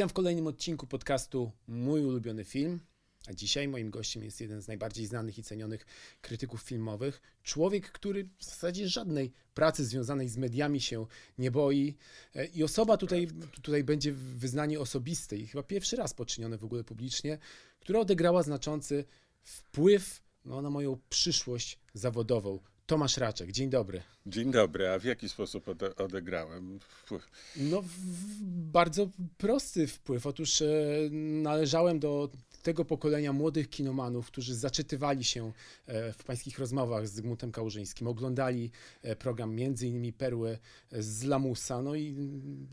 Witam w kolejnym odcinku podcastu Mój ulubiony film. A dzisiaj moim gościem jest jeden z najbardziej znanych i cenionych krytyków filmowych. Człowiek, który w zasadzie żadnej pracy związanej z mediami się nie boi. E, I osoba tutaj, tutaj będzie wyznanie osobiste i chyba pierwszy raz poczynione w ogóle publicznie, która odegrała znaczący wpływ no, na moją przyszłość zawodową. Tomasz Raczek, dzień dobry. Dzień dobry, a w jaki sposób ode odegrałem? Wpływ? No, bardzo prosty wpływ. Otóż e, należałem do tego pokolenia młodych kinomanów, którzy zaczytywali się e, w pańskich rozmowach z Zygmuntem Kałużyńskim, oglądali e, program między innymi Perły z Lamusa, no i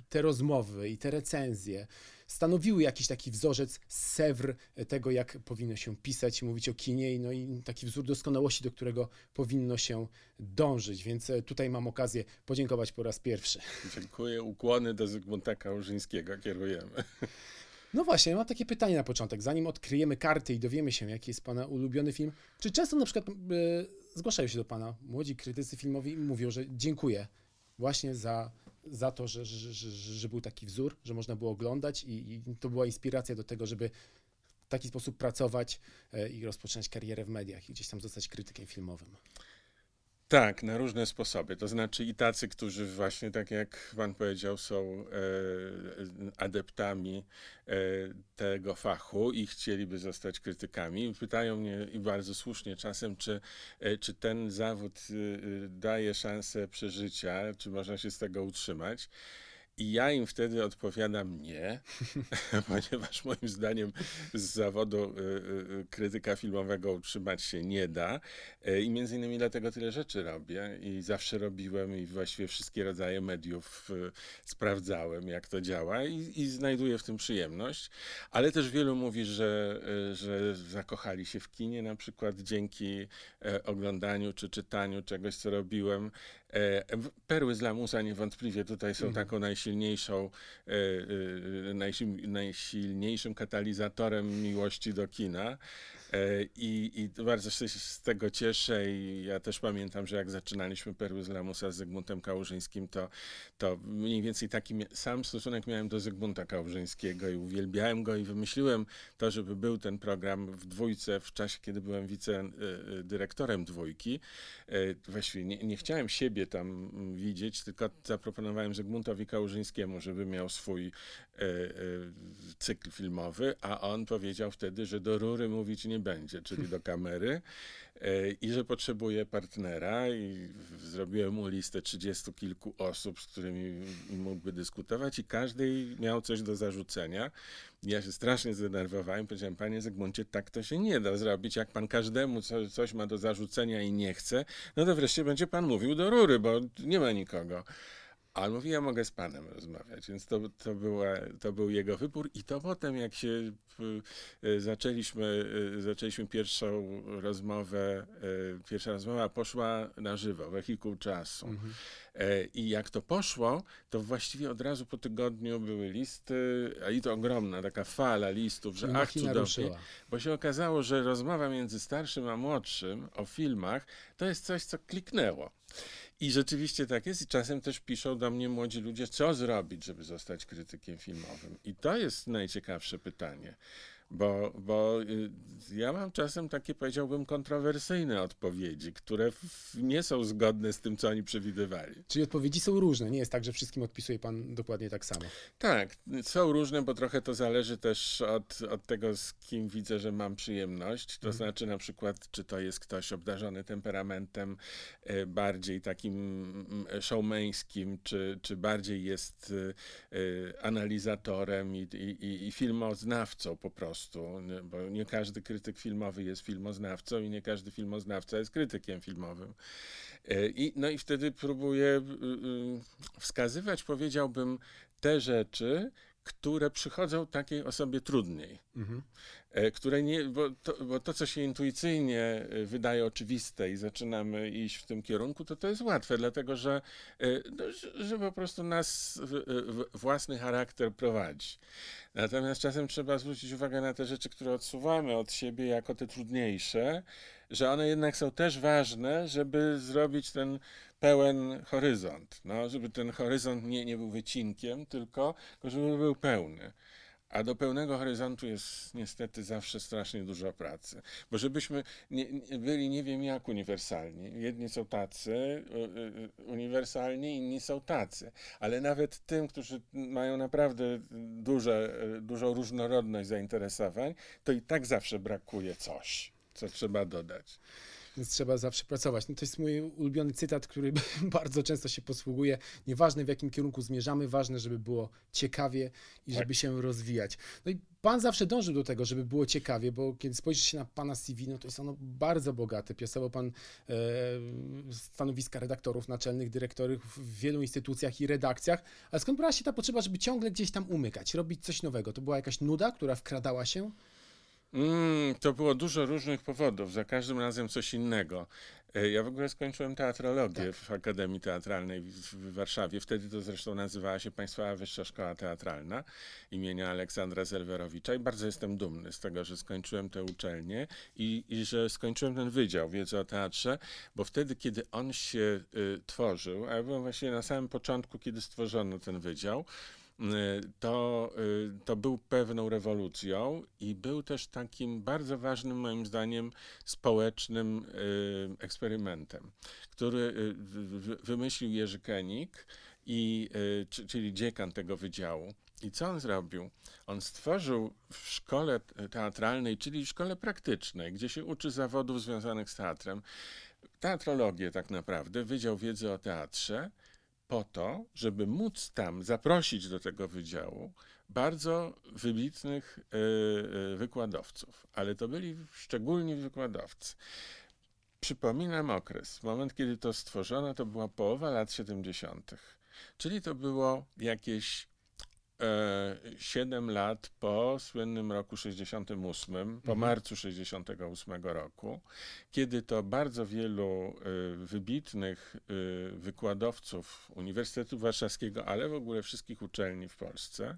te rozmowy i te recenzje stanowiły jakiś taki wzorzec, sewr tego, jak powinno się pisać mówić o kinie, no i taki wzór doskonałości, do którego powinno się dążyć. Więc e, tutaj mam okazję podziękować po raz pierwszy. Dziękuję. Ukłony do Zygmunta Kałużyńskiego kierujemy. No właśnie, mam takie pytanie na początek. Zanim odkryjemy karty i dowiemy się, jaki jest Pana ulubiony film, czy często na przykład e, zgłaszają się do Pana młodzi krytycy filmowi i mówią, że dziękuję właśnie za, za to, że, że, że, że był taki wzór, że można było oglądać i, i to była inspiracja do tego, żeby w taki sposób pracować e, i rozpoczynać karierę w mediach i gdzieś tam zostać krytykiem filmowym. Tak, na różne sposoby. To znaczy i tacy, którzy właśnie, tak jak pan powiedział, są e, adeptami e, tego fachu i chcieliby zostać krytykami. Pytają mnie i bardzo słusznie czasem, czy, e, czy ten zawód daje szansę przeżycia, czy można się z tego utrzymać. I ja im wtedy odpowiadam nie, ponieważ moim zdaniem z zawodu y, y, krytyka filmowego utrzymać się nie da. Y, I między innymi dlatego tyle rzeczy robię i zawsze robiłem i właściwie wszystkie rodzaje mediów sprawdzałem, jak to działa i, i znajduję w tym przyjemność. Ale też wielu mówi, że, że zakochali się w kinie na przykład dzięki oglądaniu czy czytaniu czegoś, co robiłem. E, perły z Lamusa niewątpliwie tutaj są mhm. taką najsilniejszą, e, e, najsilniejszym katalizatorem miłości do kina. E, I, I bardzo się z tego cieszę i ja też pamiętam, że jak zaczynaliśmy Perły z Lamusa z Zygmuntem Kałużyńskim, to, to mniej więcej taki sam stosunek miałem do Zygmunta Kałużyńskiego i uwielbiałem go i wymyśliłem to, żeby był ten program w dwójce w czasie, kiedy byłem wicedyrektorem dwójki. E, właściwie nie, nie chciałem siebie tam widzieć, tylko zaproponowałem Zygmuntowi Kałużyńskiemu, żeby miał swój e, cykl filmowy, a on powiedział wtedy, że do rury mówić nie nie będzie, czyli do kamery e, i że potrzebuje partnera i zrobiłem mu listę trzydziestu kilku osób, z którymi mógłby dyskutować i każdy miał coś do zarzucenia. Ja się strasznie zdenerwowałem, powiedziałem, panie Zygmuncie, tak to się nie da zrobić, jak pan każdemu co, coś ma do zarzucenia i nie chce, no to wreszcie będzie pan mówił do rury, bo nie ma nikogo. Ale mówi, ja mogę z panem rozmawiać, więc to, to, była, to był jego wybór i to potem, jak się y, zaczęliśmy, y, zaczęliśmy pierwszą rozmowę, y, pierwsza rozmowa poszła na żywo, wehikuł czasu. Mhm. E, I jak to poszło, to właściwie od razu po tygodniu były listy, a i to ogromna taka fala listów, że ach cudownie, bo się okazało, że rozmowa między starszym a młodszym o filmach to jest coś, co kliknęło. I rzeczywiście tak jest. I czasem też piszą do mnie młodzi ludzie, co zrobić, żeby zostać krytykiem filmowym. I to jest najciekawsze pytanie. Bo, bo y, ja mam czasem takie, powiedziałbym, kontrowersyjne odpowiedzi, które nie są zgodne z tym, co oni przewidywali. Czyli odpowiedzi są różne, nie jest tak, że wszystkim odpisuje pan dokładnie tak samo. Tak, są różne, bo trochę to zależy też od, od tego, z kim widzę, że mam przyjemność. To mhm. znaczy na przykład, czy to jest ktoś obdarzony temperamentem e, bardziej takim mm, showmeńskim, czy, czy bardziej jest analizatorem i, i, i filmoznawcą po prostu prostu, bo nie każdy krytyk filmowy jest filmoznawcą i nie każdy filmoznawca jest krytykiem filmowym. E, I, no i wtedy próbuję y, y, wskazywać, powiedziałbym, te rzeczy, które przychodzą takiej osobie trudniej. Mhm. E, które nie, bo to, bo to, co się intuicyjnie e, wydaje oczywiste i zaczynamy iść w tym kierunku, to to jest łatwe, dlatego że, no, że po prostu nas własny charakter prowadzi. Natomiast czasem trzeba zwrócić uwagę na te rzeczy, które odsuwamy od siebie jako te trudniejsze, że one jednak są też ważne, żeby zrobić ten pełen horyzont. No, żeby ten horyzont nie, nie był wycinkiem, tylko żeby był pełny. A do pełnego horyzontu jest niestety zawsze strasznie dużo pracy. Bo żebyśmy nie, nie byli nie wiem jak uniwersalni. Jedni są tacy uniwersalni, inni są tacy. Ale nawet tym, którzy mają naprawdę duże, dużą różnorodność zainteresowań, to i tak zawsze brakuje coś, co trzeba dodać więc trzeba zawsze pracować. No to jest mój ulubiony cytat, który bardzo często się posługuje. Nieważne w jakim kierunku zmierzamy, ważne, żeby było ciekawie i żeby tak. się rozwijać. No i pan zawsze dążył do tego, żeby było ciekawie, bo kiedy spojrzysz się na pana CV, no to jest ono bardzo bogate. Piasował pan e, stanowiska redaktorów naczelnych, dyrektorów w wielu instytucjach i redakcjach, ale skąd brała się ta potrzeba, żeby ciągle gdzieś tam umykać, robić coś nowego? To była jakaś nuda, która wkradała się? Mm, to było dużo różnych powodów, za każdym razem coś innego. E, ja w ogóle skończyłem teatrologię tak. w Akademii Teatralnej w, Warszawie. Wtedy to zresztą nazywała się Państwowa Wyższa Szkoła Teatralna imienia Aleksandra Zelwerowicza i bardzo jestem dumny z tego, że skończyłem tę uczelnię i, i że skończyłem ten Wydział Wiedzy o Teatrze, bo wtedy, kiedy on się y, tworzył, a ja byłem właśnie na samym początku, kiedy stworzono ten wydział, to, y, to był pewną rewolucją i był też takim bardzo ważnym, moim zdaniem, społecznym y, eksperymentem, który wymyślił Jerzy Kenik, i, czyli dziekan tego wydziału. I co on zrobił? On stworzył w szkole teatralnej, czyli w szkole praktycznej, gdzie się uczy zawodów związanych z teatrem, teatrologię tak naprawdę, Wydział Wiedzy o Teatrze, po to, żeby móc tam zaprosić do tego wydziału bardzo wybitnych y, y, wykładowców, ale to byli szczególni wykładowcy. Przypominam okres, moment kiedy to stworzono, to była połowa lat 70., czyli to było jakieś 7 e, lat po słynnym roku 68, po mhm. marcu 68 roku, kiedy to bardzo wielu e, wybitnych e, wykładowców Uniwersytetu Warszawskiego, ale w ogóle wszystkich uczelni w Polsce,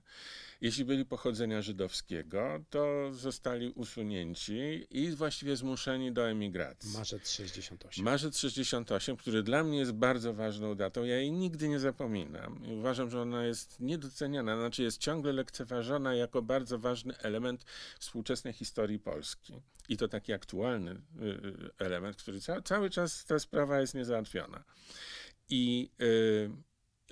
jeśli byli pochodzenia żydowskiego, to zostali usunięci i właściwie zmuszeni do emigracji. Marzec 68. Marzec 68, który dla mnie jest bardzo ważną datą. Ja jej nigdy nie zapominam. Uważam, że ona jest niedoceniana, znaczy jest ciągle lekceważona jako bardzo ważny element współczesnej historii Polski. I to taki aktualny y, y, element, który ca cały czas ta sprawa jest niezałatwiona. I y,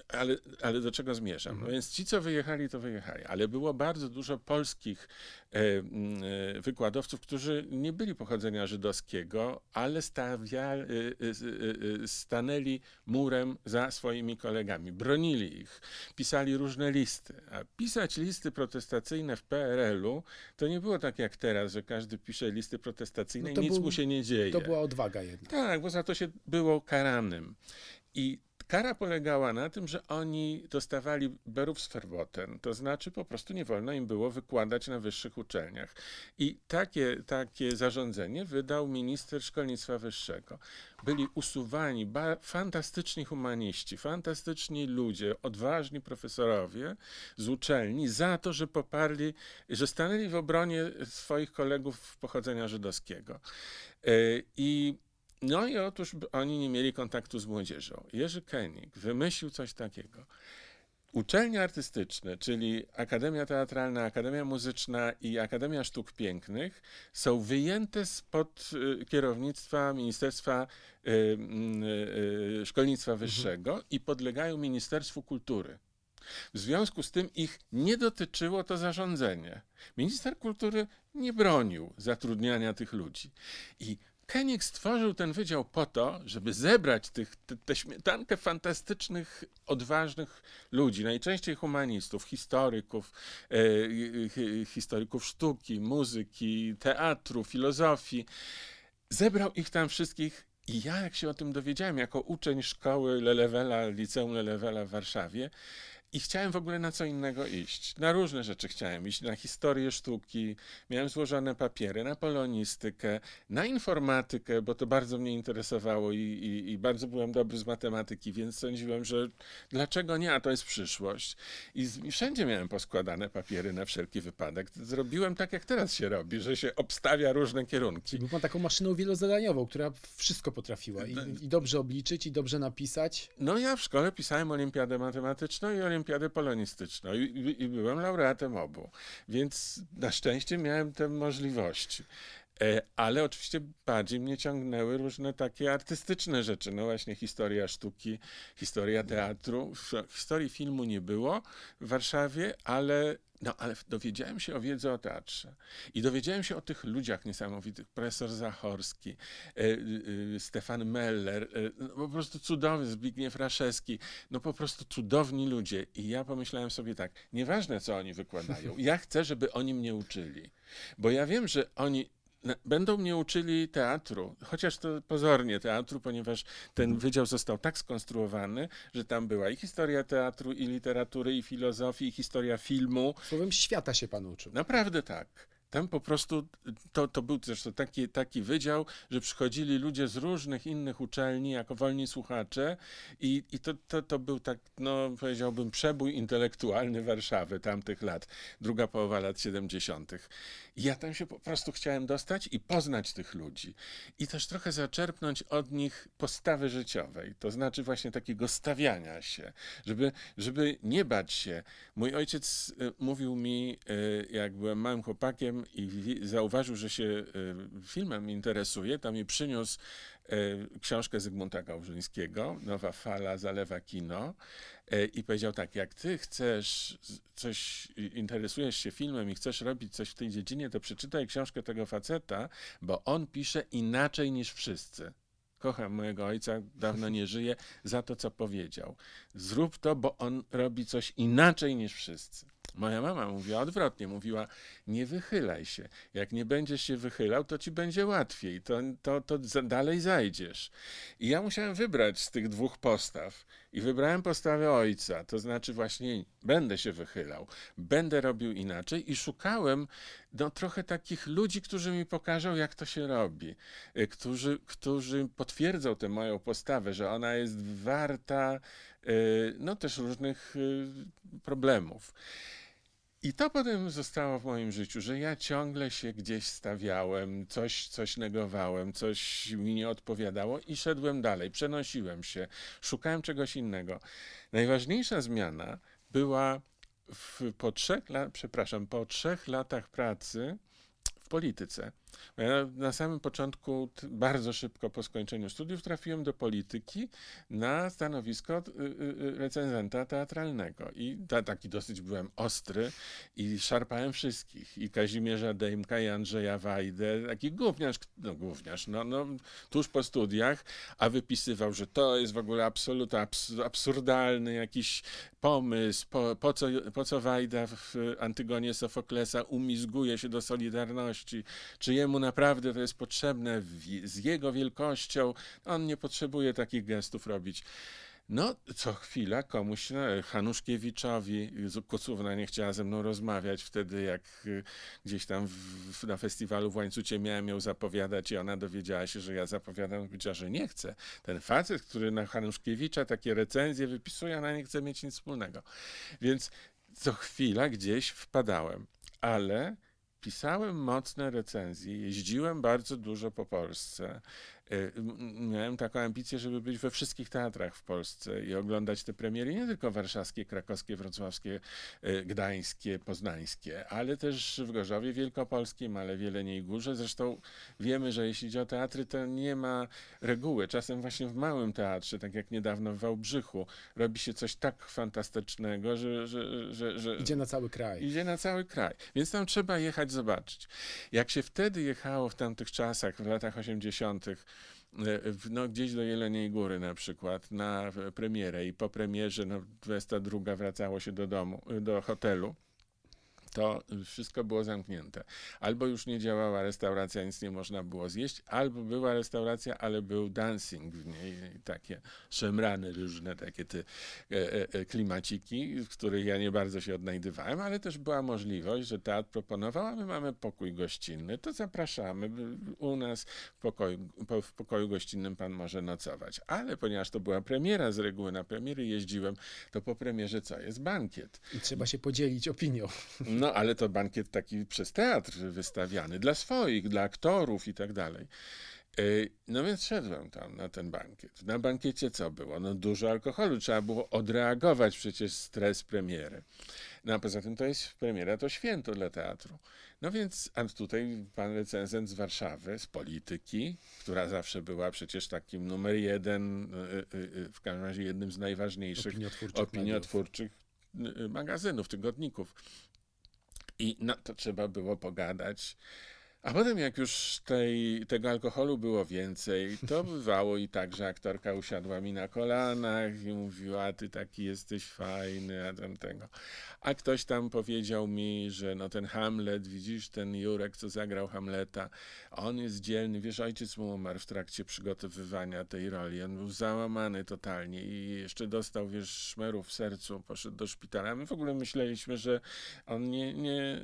ale, ale do czego zmierzam? No mhm. więc ci, co wyjechali, to wyjechali, ale było bardzo dużo polskich e, e, wykładowców, którzy nie byli pochodzenia żydowskiego, ale stawia, e, e, e, stanęli murem za swoimi kolegami, bronili ich, pisali różne listy. A pisać listy protestacyjne w PRL-u to nie było tak jak teraz, że każdy pisze listy protestacyjne no i nic był, mu się nie dzieje. To była odwaga jednak. Tak, bo za to się było karanym. I Kara polegała na tym, że oni dostawali berów z verboten, to znaczy po prostu nie wolno im było wykładać na wyższych uczelniach. I takie, takie zarządzenie wydał minister szkolnictwa wyższego. Byli usuwani fantastyczni humaniści, fantastyczni ludzie, odważni profesorowie z uczelni za to, że poparli, że stanęli w obronie swoich kolegów pochodzenia żydowskiego. E, I no i otóż oni nie mieli kontaktu z młodzieżą. Jerzy Koenig wymyślił coś takiego. Uczelnie artystyczne, czyli Akademia Teatralna, Akademia Muzyczna i Akademia Sztuk Pięknych są wyjęte spod y, kierownictwa Ministerstwa y, y, Szkolnictwa mhm. Wyższego mhm. i podlegają Ministerstwu Kultury. W związku z tym ich nie dotyczyło to zarządzenie. Minister kultury nie bronił zatrudniania tych ludzi. I Koenig stworzył ten wydział po to, żeby zebrać tych, tę śmietankę fantastycznych, odważnych ludzi, najczęściej humanistów, historyków, e, historyków sztuki, muzyki, teatru, filozofii. Zebrał ich tam wszystkich i ja, jak się o tym dowiedziałem, jako uczeń szkoły Lelewela, liceum Lelewela w Warszawie, i chciałem w ogóle na co innego iść. Na różne rzeczy chciałem iść. Na historię sztuki, miałem złożone papiery, na polonistykę, na informatykę, bo to bardzo mnie interesowało i, i, i bardzo byłem dobry z matematyki, więc sądziłem, że dlaczego nie, a to jest przyszłość. I, I, wszędzie miałem poskładane papiery na wszelki wypadek. Zrobiłem tak, jak teraz się robi, że się obstawia różne kierunki. Był pan taką maszyną wielozadaniową, która wszystko potrafiła i, i dobrze obliczyć, i dobrze napisać. No ja w szkole pisałem olimpiadę matematyczną i olimpiadę olimpiadę polonistyczną i, i, i byłem laureatem obu, więc na szczęście miałem te możliwości. E, ale oczywiście bardziej mnie ciągnęły różne takie artystyczne rzeczy. No właśnie historia sztuki, historia teatru. Historii filmu nie było w Warszawie, ale no, ale dowiedziałem się o wiedzy o teatrze i dowiedziałem się o tych ludziach niesamowitych. Profesor Zachorski, e, e, Stefan Meller, no, po prostu cudowny, Zbigniew Raszewski, no po prostu cudowni ludzie. I ja pomyślałem sobie tak, nieważne co oni wykładają, ja chcę, żeby oni mnie uczyli. Bo ja wiem, że oni będą mnie uczyli teatru, chociaż to pozornie teatru, ponieważ ten mhm. wydział został tak skonstruowany, że tam była i historia teatru, i literatury, i filozofii, i historia filmu. Słowem świata się pan uczył. Naprawdę tak. Tam po prostu to, to był też taki, taki wydział, że przychodzili ludzie z różnych innych uczelni jako wolni słuchacze i, i to, to, to był tak, no powiedziałbym, przebój intelektualny Warszawy tamtych lat, druga połowa lat 70. I ja tam się po prostu chciałem dostać i poznać tych ludzi. I też trochę zaczerpnąć od nich postawy życiowej, to znaczy właśnie takiego stawiania się, żeby, żeby nie bać się. Mój ojciec y, mówił mi, y, jak byłem małym chłopakiem i zauważył, że się y, filmem interesuje, to mi przyniósł książkę Zygmunta Gałżyńskiego, Nowa fala zalewa kino E, i powiedział tak, jak ty chcesz coś, interesujesz się filmem i chcesz robić coś w tej dziedzinie, to przeczytaj książkę tego faceta, bo on pisze inaczej niż wszyscy. Kocham mojego ojca, dawno nie żyje, za to, co powiedział. Zrób to, bo on robi coś inaczej niż wszyscy. Moja mama mówiła odwrotnie, mówiła nie wychylaj się. Jak nie będziesz się wychylał, to ci będzie łatwiej, to, to, to dalej zajdziesz. I ja musiałem wybrać z tych dwóch postaw. I wybrałem postawę ojca, to znaczy właśnie będę się wychylał, będę robił inaczej i szukałem no, trochę takich ludzi, którzy mi pokażą, jak to się robi, y, którzy, którzy potwierdzą tę moją postawę, że ona jest warta y, no, też różnych y, problemów. I to potem zostało w moim życiu, że ja ciągle się gdzieś stawiałem, coś, coś negowałem, coś mi nie odpowiadało i szedłem dalej, przenosiłem się, szukałem czegoś innego. Najważniejsza zmiana była w, po trzech przepraszam, po trzech latach pracy w polityce. Ja na samym początku, bardzo szybko po skończeniu studiów, trafiłem do polityki na stanowisko y, y, y, recenzenta teatralnego. I ta, taki dosyć byłem ostry i szarpałem wszystkich. I Kazimierza Dejmka, i Andrzeja Wajdę, taki gówniarz, no gówniarz, no, no tuż po studiach, a wypisywał, że to jest w ogóle absolutnie absurdalny jakiś pomysł, po, po, co, po co Wajda w Antygonie Sofoklesa umizguje się do Solidarności, czy jemu naprawdę to jest potrzebne z jego wielkością. On nie potrzebuje takich gestów robić. No, co chwila komuś, no, Hanuszkiewiczowi, Kocówna nie chciała ze mną rozmawiać wtedy, jak y, gdzieś tam w, na festiwalu w Łańcucie miałem ją zapowiadać i ona dowiedziała się, że ja zapowiadam, powiedziała, że nie chcę. Ten facet, który na Hanuszkiewicza takie recenzje wypisuje, ona nie chce mieć nic wspólnego. Więc co chwila gdzieś wpadałem, ale pisałem mocne recenzje, jeździłem bardzo dużo po Polsce. Y, miałem taką ambicję, żeby być we wszystkich teatrach w Polsce i oglądać te premiery, nie tylko warszawskie, krakowskie, wrocławskie, y, gdańskie, poznańskie, ale też w Gorzowie Wielkopolskim, ale w Jeleniej Górze. Zresztą wiemy, że jeśli chodzi o teatry, to nie ma reguły. Czasem właśnie w małym teatrze, tak jak niedawno w Wałbrzychu, robi się coś tak fantastycznego, że... że, że, że idzie na cały kraj. Idzie na cały kraj. Więc tam trzeba jechać zobaczyć. Jak się wtedy jechało w tamtych czasach, w latach 80., E, no, gdzieś do Jeleniej Góry na przykład, na premierę i po premierze, no, 22 wracało się do domu, do hotelu to wszystko było zamknięte. Albo już nie działała restauracja, nic nie można było zjeść, albo była restauracja, ale był dancing w niej, takie szemrany różne takie te e, e, e, klimaciki, w których ja nie bardzo się odnajdywałem, ale też była możliwość, że teatr proponował, a my mamy pokój gościnny, to zapraszamy, u nas w pokoju, w pokoju gościnnym pan może nocować. Ale ponieważ to była premiera, z reguły na premiery jeździłem, to po premierze co? Jest bankiet. I trzeba się podzielić opinią. No, ale to bankiet taki przez teatr wystawiany, dla swoich, dla aktorów i tak dalej. Y, no więc szedłem tam na ten bankiet. Na bankiecie co było? No dużo alkoholu, trzeba było odreagować przecież stres premiery. No a poza tym to jest premiera, to święto dla teatru. No więc, a tutaj pan recenzent z Warszawy, z polityki, która zawsze była przecież takim numer jeden, y, y, w każdym razie jednym z najważniejszych Opiniotwórczych, opiniotwórczych magazynów, tygodników. I no to trzeba było pogadać a potem, jak już tej, tego alkoholu było więcej, to bywało i tak, że aktorka usiadła mi na kolanach i mówiła, ty taki jesteś fajny, a tam tego. A ktoś tam powiedział mi, że no ten Hamlet, widzisz, ten Jurek, co zagrał Hamleta, on jest dzielny, wiesz, ojciec mu umarł w trakcie przygotowywania tej roli, on był załamany totalnie i jeszcze dostał, wiesz, szmerów w sercu, poszedł do szpitala. My w ogóle myśleliśmy, że on nie, nie,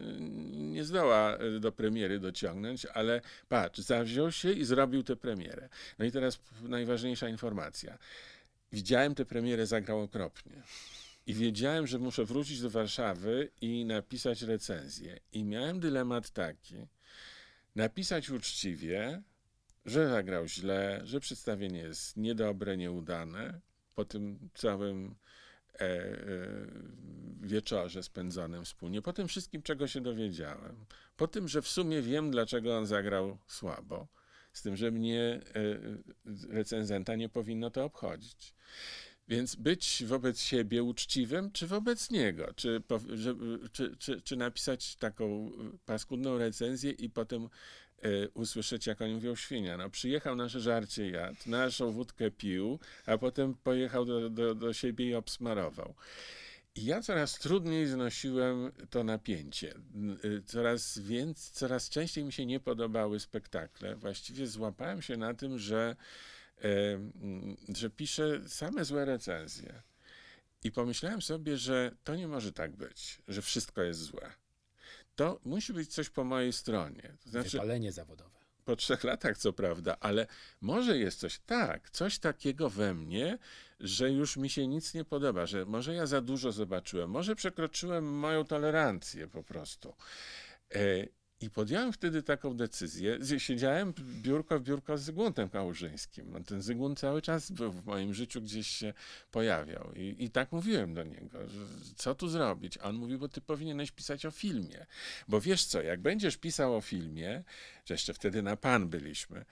nie zdoła do premiery dociągnąć ale patrz, zawziął się i zrobił tę premierę. No i teraz najważniejsza informacja. Widziałem tę premierę, zagrał okropnie. I wiedziałem, że muszę wrócić do Warszawy i napisać recenzję. I miałem dylemat taki, napisać uczciwie, że zagrał źle, że przedstawienie jest niedobre, nieudane, po tym całym wieczorze spędzonym wspólnie, po tym wszystkim, czego się dowiedziałem, po tym, że w sumie wiem, dlaczego on zagrał słabo, z tym, że mnie e, recenzenta nie powinno to obchodzić. Więc być wobec siebie uczciwym, czy wobec niego? Czy, czy, czy, czy napisać taką paskudną recenzję i potem usłyszeć, jak oni mówią, świnia. No, przyjechał nasze żarcie jadł, naszą wódkę pił, a potem pojechał do, do, do siebie i obsmarował. I ja coraz trudniej znosiłem to napięcie. Y, coraz więc, coraz częściej mi się nie podobały spektakle. Właściwie złapałem się na tym, że, że piszę same złe recenzje. I pomyślałem sobie, że to nie może tak być, że wszystko jest złe. To musi być coś po mojej stronie. To znaczy, Wypalenie zawodowe. Po trzech latach, co prawda, ale może jest coś tak, coś takiego we mnie, że już mi się nic nie podoba, że może ja za dużo zobaczyłem, może przekroczyłem moją tolerancję po prostu. I podjąłem wtedy taką decyzję. Siedziałem biurko w biurko z Zygmuntem Kałużyńskim. No, ten Zygmunt cały czas był w moim życiu, gdzieś się pojawiał. I, I tak mówiłem do niego, co tu zrobić? A on mówi, bo ty powinieneś pisać o filmie. Bo wiesz co, jak będziesz pisał o filmie, że jeszcze wtedy na pan byliśmy,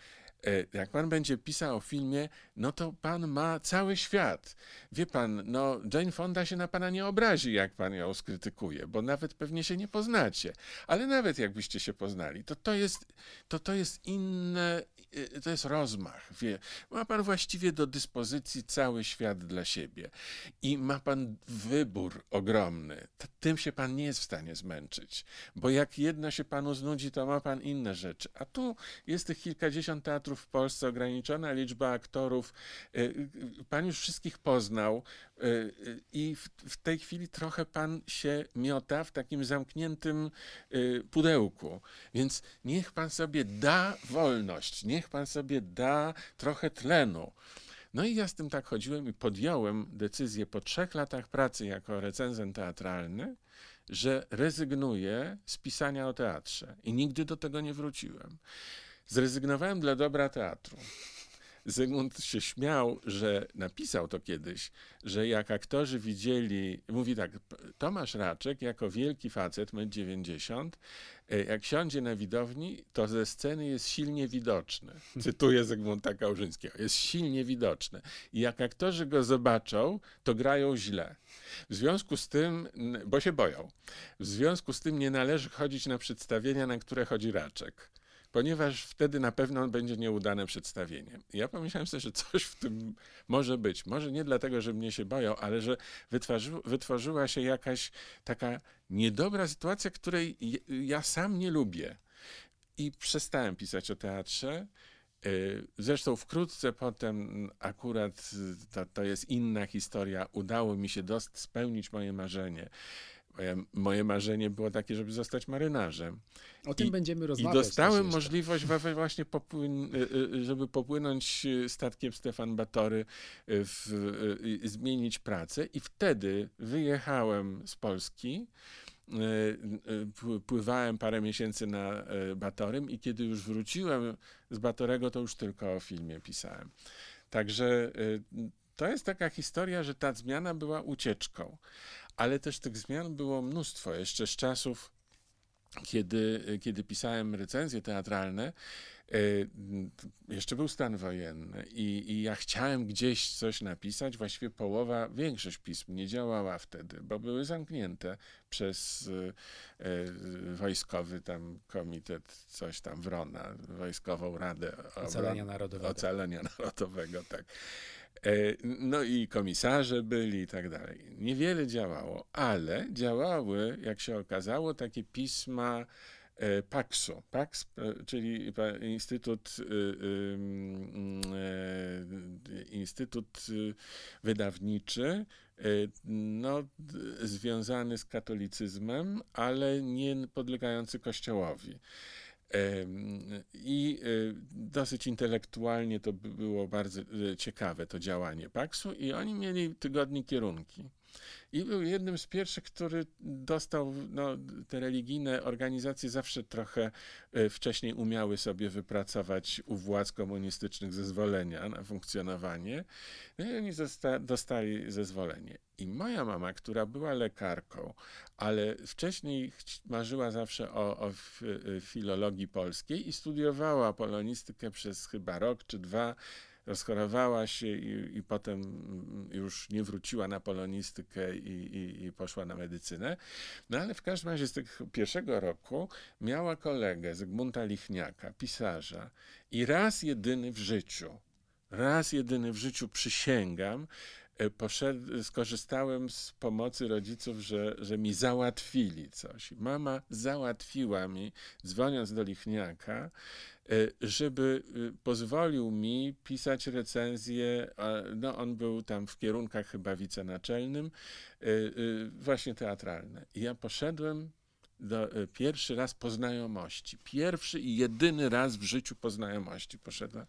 jak pan będzie pisał o filmie, no to pan ma cały świat. Wie pan, no Jane Fonda się na pana nie obrazi, jak pan ją skrytykuje, bo nawet pewnie się nie poznacie. Ale nawet jakbyście się poznali, to to jest, to, to jest inne, e, to jest rozmach. Wie. Ma pan właściwie do dyspozycji cały świat dla siebie i ma pan wybór ogromny. Tym się pan nie jest w stanie zmęczyć, bo jak jedno się panu znudzi, to ma pan inne rzeczy. A tu jest tych kilkadziesiąt teatrów, w Polsce, ograniczona liczba aktorów. Y, y, pan już wszystkich poznał y, i w, tej chwili trochę pan się miota w takim zamkniętym pudełku. Więc niech pan sobie da wolność, niech pan sobie da trochę tlenu. No i ja z tym tak chodziłem i podjąłem decyzję po trzech latach pracy jako recenzent teatralny, że rezygnuję z pisania o teatrze i nigdy do tego nie wróciłem. Zrezygnowałem dla dobra teatru. Zygmunt się śmiał, że napisał to kiedyś, że jak aktorzy widzieli, mówi tak, Tomasz Raczek jako wielki facet, 1,90 m, jak siądzie na widowni, to ze sceny jest silnie widoczny. Cytuję Zygmunta Kałużyńskiego. Jest silnie widoczny. I jak aktorzy go zobaczą, to grają źle. W związku z tym, bo się boją, w związku z tym nie należy chodzić na przedstawienia, na które chodzi Raczek ponieważ wtedy na pewno będzie nieudane przedstawienie. Ja pomyślałem sobie, że coś w tym może być. Może nie dlatego, że mnie się boją, ale że wytworzy, wytworzyła się jakaś taka niedobra sytuacja, której ja sam nie lubię. I przestałem pisać o teatrze. Y, zresztą wkrótce potem, akurat to, to jest inna historia, udało mi się dost, spełnić moje marzenie. Moje, marzenie było takie, żeby zostać marynarzem. O tym I, będziemy rozmawiać. I dostałem możliwość właśnie, popłyn- y, y, żeby popłynąć statkiem Stefan Batory, w, zmienić pracę i wtedy wyjechałem z Polski pływałem parę miesięcy na Batorym i kiedy już wróciłem z Batorego, to już tylko o filmie pisałem. Także to jest taka historia, że ta zmiana była ucieczką, ale też tych zmian było mnóstwo jeszcze z czasów kiedy, kiedy pisałem recenzje teatralne, e, jeszcze był stan wojenny i, i, ja chciałem gdzieś coś napisać. Właściwie połowa, większość pism nie działała wtedy, bo były zamknięte przez e, e, wojskowy tam komitet, coś tam Wrona, Wojskową Radę Ocalenia Narodowego. Ocalenia Narodowego, tak. E, no i komisarze byli i tak dalej. Niewiele działało, ale działały, jak się okazało, takie pisma e, PAX-u, PAX, e, czyli Instytut, Instytut Wydawniczy, no, związany z katolicyzmem, ale nie podlegający Kościołowi. I y, dosyć intelektualnie to było bardzo y, ciekawe, to działanie Paksu, i oni mieli tygodni kierunki. I był jednym z pierwszych, który dostał, no, te religijne organizacje zawsze trochę e, wcześniej umiały sobie wypracować u władz komunistycznych zezwolenia na funkcjonowanie. No i oni dostali zezwolenie. I moja mama, która była lekarką, ale wcześniej marzyła zawsze o, o e, filologii polskiej i studiowała polonistykę przez chyba rok czy dwa rozchorowała się i, i potem już nie wróciła na polonistykę i, i, i, poszła na medycynę. No ale w każdym razie z tego pierwszego roku miała kolegę Zygmunta Lichniaka, pisarza i raz jedyny w życiu, raz jedyny w życiu przysięgam, e, poszedł, skorzystałem z pomocy rodziców, że, że mi załatwili coś. Mama załatwiła mi, dzwoniąc do Lichniaka, żeby y, pozwolił mi pisać recenzję, no on był tam w kierunkach chyba wicenaczelnym, e, y, właśnie teatralne. I ja poszedłem do, e, pierwszy raz po znajomości. Pierwszy i jedyny raz w życiu po znajomości poszedłem.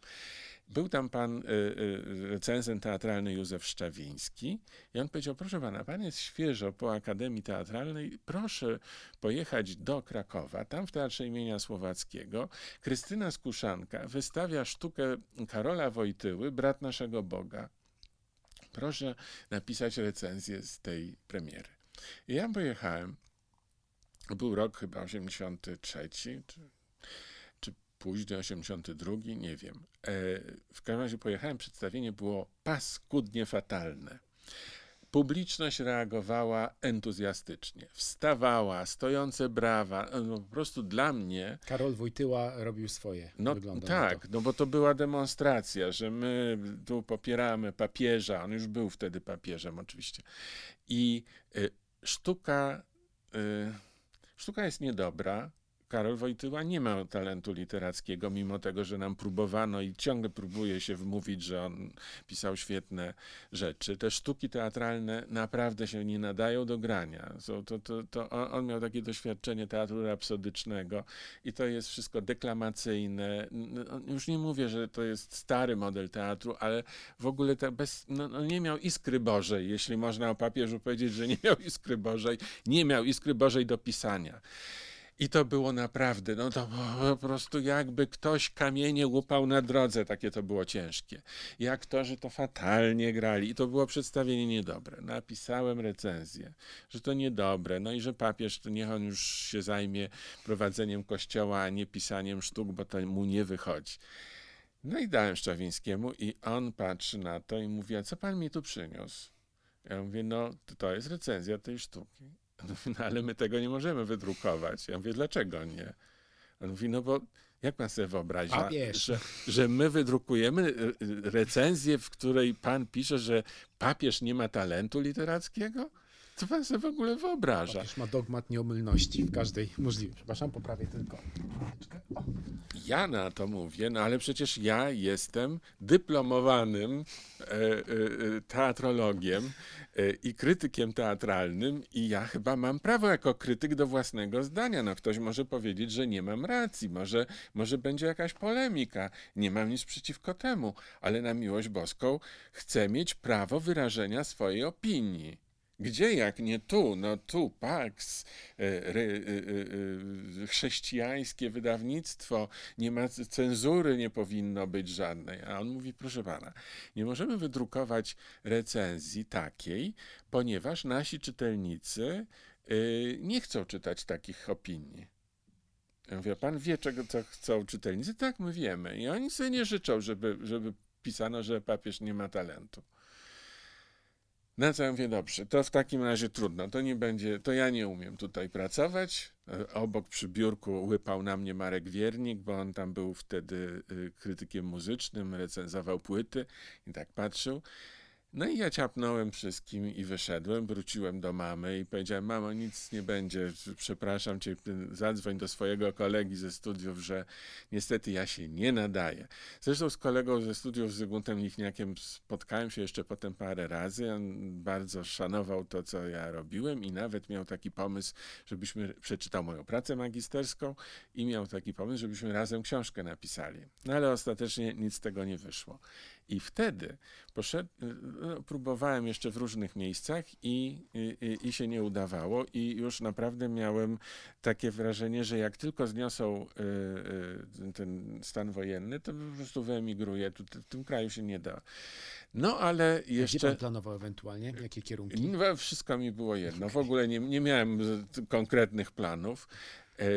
Był tam pan y, y, recenzent teatralny Józef Szczawiński i on powiedział, proszę pana, pan jest świeżo po Akademii Teatralnej, proszę pojechać do Krakowa, tam w Teatrze imienia Słowackiego Krystyna Skuszanka wystawia sztukę Karola Wojtyły, Brat naszego Boga. Proszę napisać recenzję z tej premiery. I ja pojechałem, był rok chyba 83, czy późny, 82, nie wiem. E, w każdym razie pojechałem, przedstawienie było paskudnie fatalne. Publiczność reagowała entuzjastycznie, wstawała, stojące brawa. No, po prostu dla mnie. Karol Wojtyła robił swoje. No tak, no bo to była demonstracja, że my tu popieramy papieża. On już był wtedy papieżem, oczywiście. I y, sztuka, y, sztuka jest niedobra, Karol Wojtyła nie ma talentu literackiego, mimo tego, że nam próbowano i ciągle próbuje się wmówić, że on pisał świetne rzeczy. Te sztuki teatralne naprawdę się nie nadają do grania. To, to, to, to on miał takie doświadczenie teatru rapsodycznego i to jest wszystko deklamacyjne. Już nie mówię, że to jest stary model teatru, ale w ogóle bez, no, no nie miał iskry Bożej, jeśli można o papieżu powiedzieć, że nie miał iskry Bożej. Nie miał iskry Bożej do pisania. I to było naprawdę, no to po prostu jakby ktoś kamienie łupał na drodze, takie to było ciężkie. I aktorzy to fatalnie grali i to było przedstawienie niedobre. Napisałem recenzję, że to niedobre, no i że papież, to niech on już się zajmie prowadzeniem kościoła, a nie pisaniem sztuk, bo to mu nie wychodzi. No i dałem Szczawińskiemu i on patrzy na to i mówi, a co pan mi tu przyniósł? Ja mówię, no to jest recenzja tej sztuki. No, ale my tego nie możemy wydrukować. Ja mówię, dlaczego nie? On mówi, no bo jak pan sobie wyobraża, że, że my wydrukujemy recenzję, w której pan pisze, że papież nie ma talentu literackiego? Pan sobie w ogóle wyobraża? Papież ma dogmat nieomylności w każdej możliwej. Przepraszam, poprawię tylko. Ja na to mówię, no ale przecież ja jestem dyplomowanym e, e, e teatrologiem e, i krytykiem teatralnym i ja chyba mam prawo jako krytyk do własnego zdania. No ktoś może powiedzieć, że nie mam racji, może, może będzie jakaś polemika. Nie mam nic przeciwko temu, ale na miłość boską chcę mieć prawo wyrażenia swojej opinii. Gdzie jak nie tu? No tu Pax, e, e, e, chrześcijańskie wydawnictwo, nie ma cenzury, nie powinno być żadnej. A on mówi, proszę pana, nie możemy wydrukować recenzji takiej, ponieważ nasi czytelnicy nie chcą czytać takich opinii. Ja mówię, pan wie, czego chcą czytelnicy? Tak, my wiemy. I oni sobie nie życzą, żeby, żeby pisano, że papież nie ma talentu. Na co ja mówię, dobrze, to w takim razie trudno, to nie będzie, to ja nie umiem tutaj pracować. E, obok przy biurku łypał na mnie Marek Wiernik, bo on tam był wtedy y, krytykiem muzycznym, recenzował płyty i tak patrzył. No i ja ciapnąłem wszystkim i wyszedłem, wróciłem do mamy i powiedziałem, mamo, nic nie będzie, przepraszam cię, zadzwoń do swojego kolegi ze studiów, że niestety ja się nie nadaję. Zresztą z kolegą ze studiów, z Zygmuntem Lichniakiem spotkałem się jeszcze potem parę razy, on bardzo szanował to, co ja robiłem i nawet miał taki pomysł, żebyśmy, przeczytał moją pracę magisterską i miał taki pomysł, żebyśmy razem książkę napisali. No ale ostatecznie nic z tego nie wyszło. I wtedy poszedł, no, próbowałem jeszcze w różnych miejscach i, i, i, się nie udawało, i już naprawdę miałem takie wrażenie, że jak tylko zniosą y, y, ten stan wojenny, to po prostu wyemigruję. Tu, w tym kraju się nie da. No ale jeszcze. Gdzie pan planował ewentualnie? Jakie kierunki? No, wszystko mi było jedno. W ogóle nie, nie miałem konkretnych planów. E, e,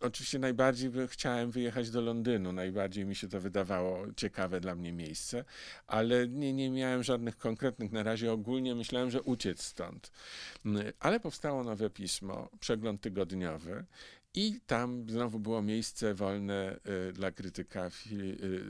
oczywiście najbardziej chciałem wyjechać do Londynu, najbardziej mi się to wydawało ciekawe dla mnie miejsce, ale nie, nie miałem żadnych konkretnych na razie. Ogólnie myślałem, że uciec stąd. Mm, ale powstało nowe pismo, przegląd tygodniowy i tam znowu było miejsce wolne y, dla krytyka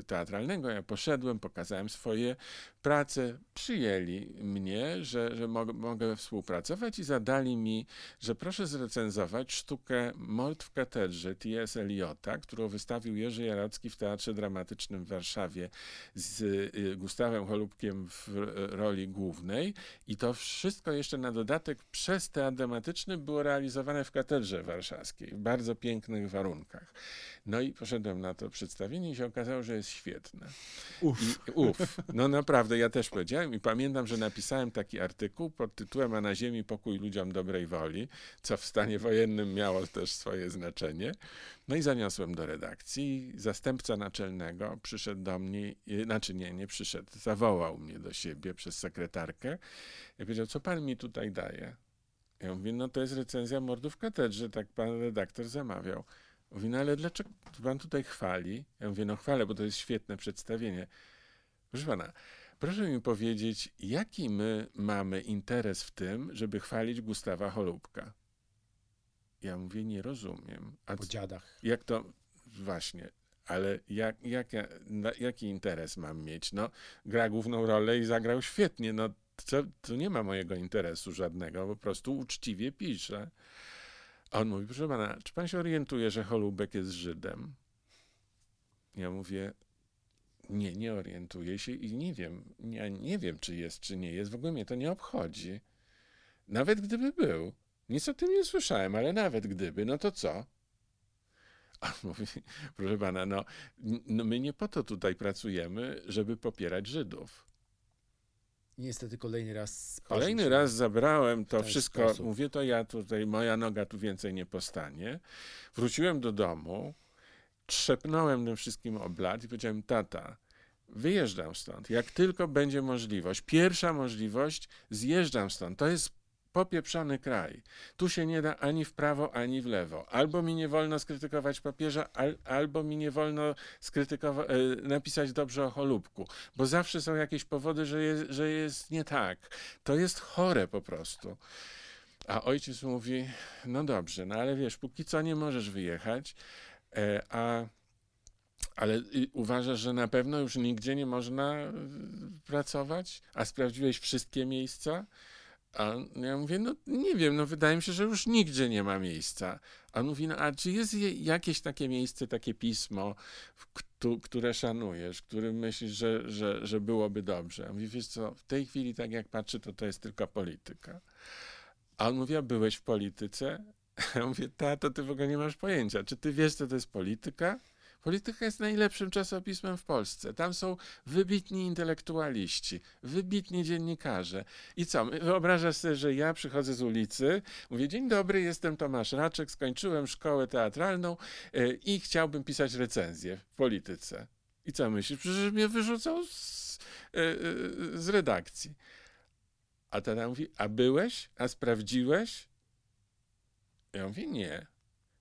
teatralnego. Ja poszedłem, pokazałem swoje prace, przyjęli mnie, że, że mogę, mogę współpracować i zadali mi, że proszę zrecenzować sztukę Mord w katedrze T.S. Eliota, którą wystawił Jerzy Jarocki w Teatrze Dramatycznym w Warszawie z y, Gustawem Holubkiem w roli głównej. I to wszystko jeszcze na dodatek przez Teatr Dramatyczny było realizowane w Katedrze Warszawskiej bardzo pięknych warunkach. No i poszedłem na to przedstawienie i się okazało, że jest świetne. Uf. I, uf. No naprawdę, ja też powiedziałem i pamiętam, że napisałem taki artykuł pod tytułem A na ziemi pokój ludziom dobrej woli, co w stanie wojennym miało też swoje znaczenie. No i zaniosłem do redakcji. Zastępca naczelnego przyszedł do mnie, znaczy nie, nie przyszedł, zawołał mnie do siebie przez sekretarkę i powiedział, co pan mi tutaj daje? Ja mówię, no to jest recenzja mordów w katedrze, tak pan redaktor zamawiał. Mówi, no ale dlaczego pan tutaj chwali? Ja mówię, no chwalę, bo to jest świetne przedstawienie. Proszę pana, proszę mi powiedzieć, jaki my mamy interes w tym, żeby chwalić Gustawa Holubka? Ja mówię, nie rozumiem. A po dziadach. Jak to, właśnie, ale jak, jak, jaki interes mam mieć? No, gra główną rolę i zagrał świetnie, no to, to nie ma mojego interesu żadnego, po prostu uczciwie pisze. A on mówi, proszę pana, czy pan się orientuje, że Holubek jest Żydem? Ja mówię, nie, nie orientuję się i nie wiem, nie, nie wiem, czy jest, czy nie jest. W ogóle mnie to nie obchodzi. Nawet gdyby był. Nic o tym nie słyszałem, ale nawet gdyby, no to co? A on mówi, proszę pana, no, no my nie po to tutaj pracujemy, żeby popierać Żydów. Niestety kolejny raz. Kolejny raz zabrałem to wszystko. Sposób. Mówię to ja tutaj, moja noga tu więcej nie postanie. Wróciłem do domu, trzepnąłem tym wszystkim oblat i powiedziałem: Tata, wyjeżdżam stąd. Jak tylko będzie możliwość, pierwsza możliwość, zjeżdżam stąd. To jest popieprzony kraj. Tu się nie da ani w prawo, ani w lewo. Albo mi nie wolno skrytykować papieża, al, albo mi nie wolno e, napisać dobrze o Cholubku, bo zawsze są jakieś powody, że jest, że jest nie tak. To jest chore po prostu. A ojciec mówi, no dobrze, no ale wiesz, póki co nie możesz wyjechać, e, a ale uważasz, że na pewno już nigdzie nie można e, pracować? A sprawdziłeś wszystkie miejsca? A ja mówię, no nie wiem, no wydaje mi się, że już nigdzie nie ma miejsca. A on mówi, no a czy jest jakieś takie miejsce, takie pismo, które szanujesz, którym myślisz, że, że, że byłoby dobrze? A mówi, wiesz co, w tej chwili tak jak patrzę, to to jest tylko polityka. A on mówi, a byłeś w polityce? Ja mówię, tato, ty w ogóle nie masz pojęcia. Czy ty wiesz, co to jest polityka? Polityka jest najlepszym czasopismem w Polsce. Tam są wybitni intelektualiści, wybitni dziennikarze. I co? Wyobrażasz sobie, że ja przychodzę z ulicy, mówię: Dzień dobry, jestem Tomasz Raczek, skończyłem szkołę teatralną e, i chciałbym pisać recenzję w polityce. I co myślisz? Przecież mnie wyrzucał z, e, e, z redakcji. A tata mówi: A byłeś? A sprawdziłeś? Ja mówię: Nie.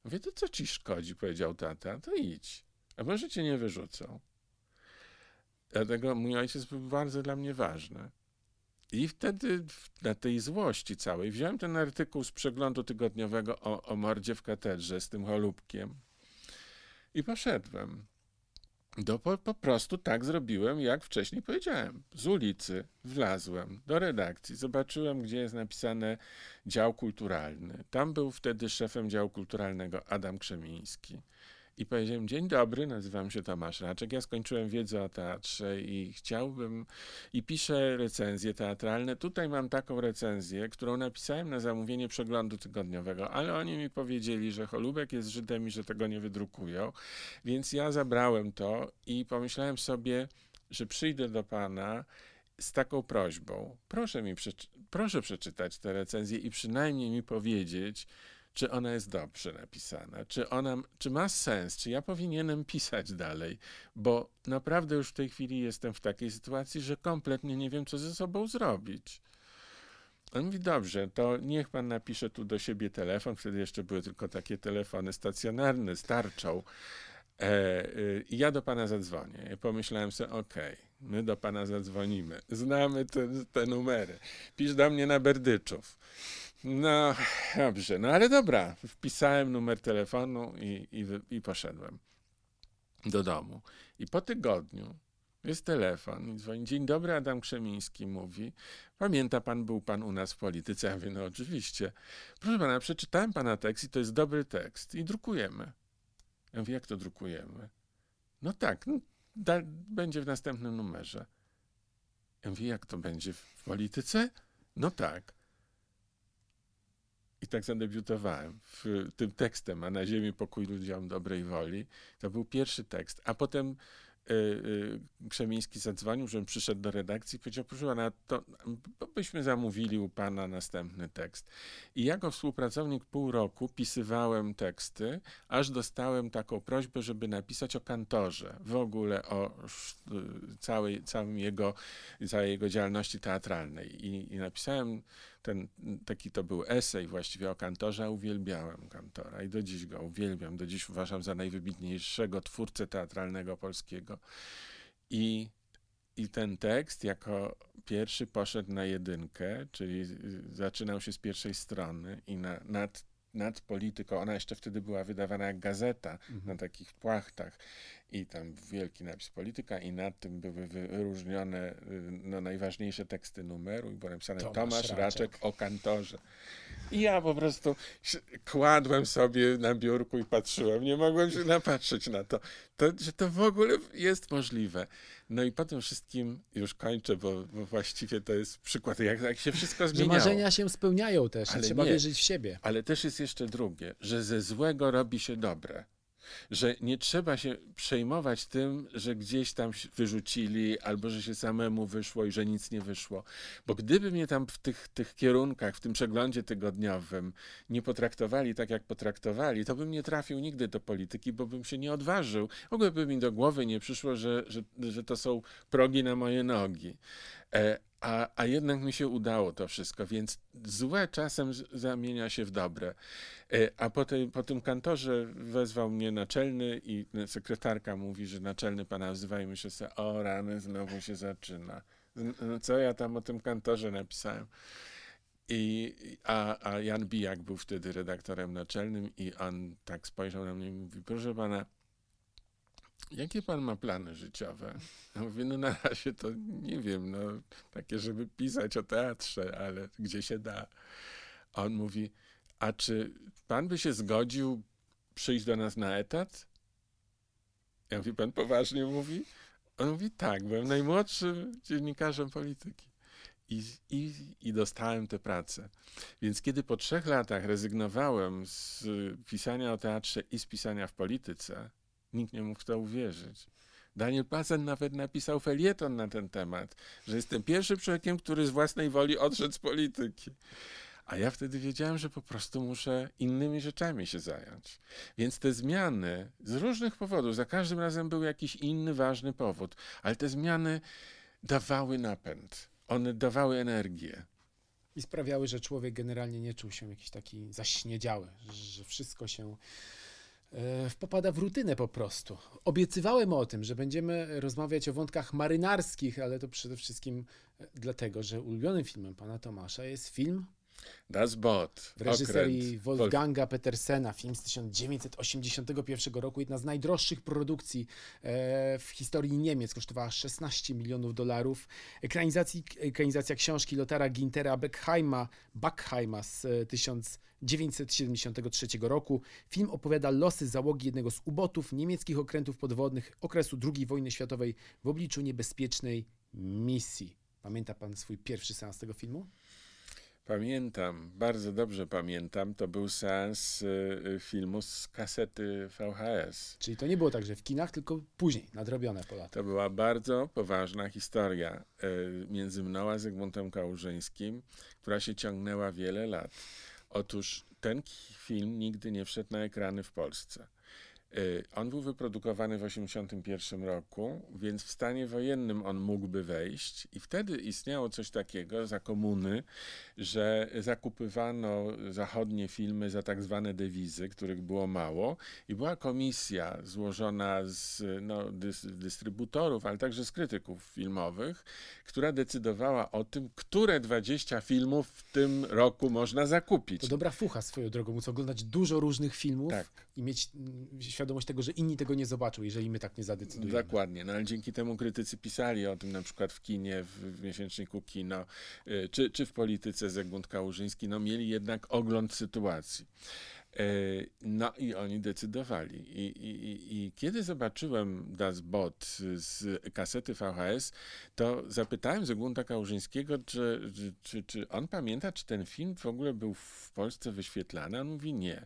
Mówię: To co ci szkodzi? Powiedział tata. To idź. A może cię nie wyrzucą. Dlatego mój ojciec był bardzo dla mnie ważny. I wtedy na tej złości całej wziąłem ten artykuł z przeglądu tygodniowego o, o mordzie w katedrze z tym holubkiem i poszedłem. Do, po, po prostu tak zrobiłem, jak wcześniej powiedziałem. Z ulicy wlazłem do redakcji, zobaczyłem, gdzie jest napisane dział kulturalny. Tam był wtedy szefem działu kulturalnego Adam Krzemiński. I powiedziałem, dzień dobry, nazywam się Tomasz Raczek, ja skończyłem wiedzę o teatrze i chciałbym, i piszę recenzje teatralne. Tutaj mam taką recenzję, którą napisałem na zamówienie przeglądu tygodniowego, ale oni mi powiedzieli, że Holubek jest Żydem i że tego nie wydrukują, więc ja zabrałem to i pomyślałem sobie, że przyjdę do pana z taką prośbą. Proszę mi, proszę przeczytać tę recenzję i przynajmniej mi powiedzieć, czy ona jest dobrze napisana, czy ona, czy ma sens, czy ja powinienem pisać dalej, bo naprawdę już w tej chwili jestem w takiej sytuacji, że kompletnie nie wiem, co ze sobą zrobić. On mówi, dobrze, to niech pan napisze tu do siebie telefon, wtedy jeszcze były tylko takie telefony stacjonarne, starczą. E, I ja do pana zadzwonię. I pomyślałem sobie, okej, okay, my do pana zadzwonimy. Znamy te, te numery. Pisz do mnie na Berdyczów. No, dobrze, no ale dobra. Wpisałem numer telefonu i, i, i poszedłem do domu. I po tygodniu jest telefon i dzwoni. Dzień dobry, Adam Krzemiński mówi. Pamięta pan, był pan u nas w polityce? Ja mówię, no oczywiście. Proszę pana, przeczytałem pana tekst i to jest dobry tekst i drukujemy. Ja mówię, jak to drukujemy? No tak, no, da, będzie w następnym numerze. Ja mówię, jak to będzie w polityce? No tak. I tak zadebiutowałem w tym tekstem, a na ziemi pokój ludziom dobrej woli. To był pierwszy tekst. A potem y, y, Krzemiński zadzwonił, żebym przyszedł do redakcji i powiedział, proszę pana, to byśmy zamówili u pana następny tekst. I jako współpracownik pół roku pisywałem teksty, aż dostałem taką prośbę, żeby napisać o kantorze, w ogóle o całej, całym jego, całej jego działalności teatralnej. I, i napisałem ten, taki to był esej właściwie o kantorze, uwielbiałem kantora i do dziś go uwielbiam. Do dziś uważam za najwybitniejszego twórcę teatralnego polskiego. I, i ten tekst jako pierwszy poszedł na jedynkę, czyli zaczynał się z pierwszej strony i na, nad nad polityką. Ona jeszcze wtedy była wydawana jak gazeta mhm. na takich płachtach i tam wielki napis polityka i nad tym były wyróżnione y, no, najważniejsze teksty numeru i było napisane Tomasz, Tomasz Raczek. Raczek o kantorze. I ja po prostu kładłem sobie na biurku i patrzyłem. Nie mogłem się napatrzeć na to, to że to w ogóle jest możliwe. No i po tym wszystkim już kończę, bo, bo właściwie to jest przykład, jak, jak się wszystko zmieniało. Że marzenia się spełniają też, ale trzeba nie, wierzyć w siebie. Ale też jest jeszcze drugie, że ze złego robi się dobre że nie trzeba się przejmować tym, że gdzieś tam wyrzucili, albo że się samemu wyszło i że nic nie wyszło. Bo gdyby mnie tam w tych, tych kierunkach, w tym przeglądzie tygodniowym nie potraktowali tak, jak potraktowali, to bym nie trafił nigdy do polityki, bo bym się nie odważył. W ogóle by mi do głowy nie przyszło, że, że, że to są progi na moje nogi. E, a, a jednak mi się udało to wszystko, więc złe czasem zamienia się w dobre. E, a po, tej, po tym kantorze wezwał mnie naczelny i sekretarka mówi, że naczelny pana wzywa i myślę sobie, o rany, znowu się zaczyna. No, co ja tam o tym kantorze napisałem? I, a, a Jan Bijak był wtedy redaktorem naczelnym i on tak spojrzał na mnie i mówi, proszę pana, Jakie pan ma plany życiowe? Ja mówię, no na razie to nie wiem, no takie, żeby pisać o teatrze, ale gdzie się da. On mówi, a czy pan by się zgodził przyjść do nas na etat? Ja mówię, pan poważnie mówi? On mówi, tak, byłem najmłodszym dziennikarzem polityki. I, i, I dostałem tę pracę. Więc kiedy po trzech latach rezygnowałem z pisania o teatrze i z pisania w polityce, Nikt nie mógł w to uwierzyć. Daniel Pazen nawet napisał felieton na ten temat, że jestem pierwszym człowiekiem, który z własnej woli odszedł z polityki. A ja wtedy wiedziałem, że po prostu muszę innymi rzeczami się zająć. Więc te zmiany z różnych powodów, za każdym razem był jakiś inny ważny powód, ale te zmiany dawały napęd, one dawały energię. I sprawiały, że człowiek generalnie nie czuł się jakiś taki zaśniedziały, że wszystko się popada w rutynę po prostu. Obiecywałem o tym, że będziemy rozmawiać o wątkach marynarskich, ale to przede wszystkim e, dlatego, że ulubionym filmem pana Tomasza jest film Das Boot. w reżyserii Wolfganga Petersena, film z 1981 roku, jedna z najdroższych produkcji e, w historii Niemiec, kosztowała 16 milionów dolarów. Ekranizacji, ekranizacja książki Lotara Gintera Beckheima, Backheima z e, 1973 roku. Film opowiada losy załogi jednego z ubotów niemieckich okrętów podwodnych okresu II wojny światowej w obliczu niebezpiecznej misji. Pamięta pan swój pierwszy seans tego filmu? Pamiętam, bardzo dobrze pamiętam. To był seans y, y, filmu z kasety VHS. Czyli to nie było tak, że w kinach, tylko później, nadrobione po latach. To była bardzo poważna historia y, między mną a Zygmuntem Kałużyńskim, która się ciągnęła wiele lat. Otóż ten film nigdy nie wszedł na ekrany w Polsce. Y, On był wyprodukowany w 1981 roku, więc w stanie wojennym on mógłby wejść, i wtedy istniało coś takiego za komuny, że zakupywano zachodnie filmy za tak zwane dewizy, których było mało, i była komisja złożona z no, dys, dystrybutorów, ale także z krytyków filmowych, która decydowała o tym, które 20 filmów w tym roku można zakupić. To dobra fucha swoją drogą, móc oglądać dużo różnych filmów Tak. I mieć mm, świadomość tego, że inni tego nie zobaczą, jeżeli my tak nie zadecydujemy. Dokładnie, no ale dzięki temu krytycy pisali o tym na przykład w kinie, w, w miesięczniku Kino, y, czy, czy w polityce Zygmunt Kałużyński, no mieli jednak ogląd sytuacji. Y, No i oni decydowali. I, i, i- kiedy zobaczyłem Das Bot z kasety VHS, to zapytałem Zygmunta Kałużyńskiego, czy, czy, czy, czy on pamięta, czy ten film w ogóle był w Polsce wyświetlany. On mówi nie,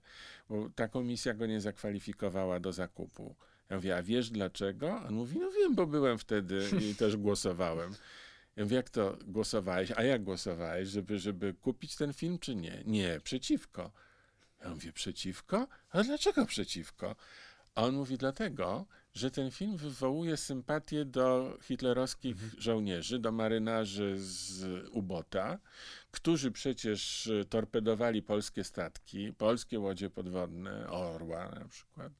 bo ta komisja go nie zakwalifikowała do zakupu. Ja mówię, a wiesz dlaczego? On mówi, no wiem, bo byłem wtedy i też głosowałem. Ja mówię, jak to głosowałeś? A jak głosowałeś? Żeby, żeby kupić ten film, czy nie? Nie, przeciwko. Ja mówię, przeciwko? A dlaczego przeciwko? A on mówi, dlatego, że ten film wywołuje sympatię do hitlerowskich żołnierzy, do marynarzy z ubota, którzy przecież e, torpedowali polskie statki, polskie łodzie podwodne, Orła na przykład.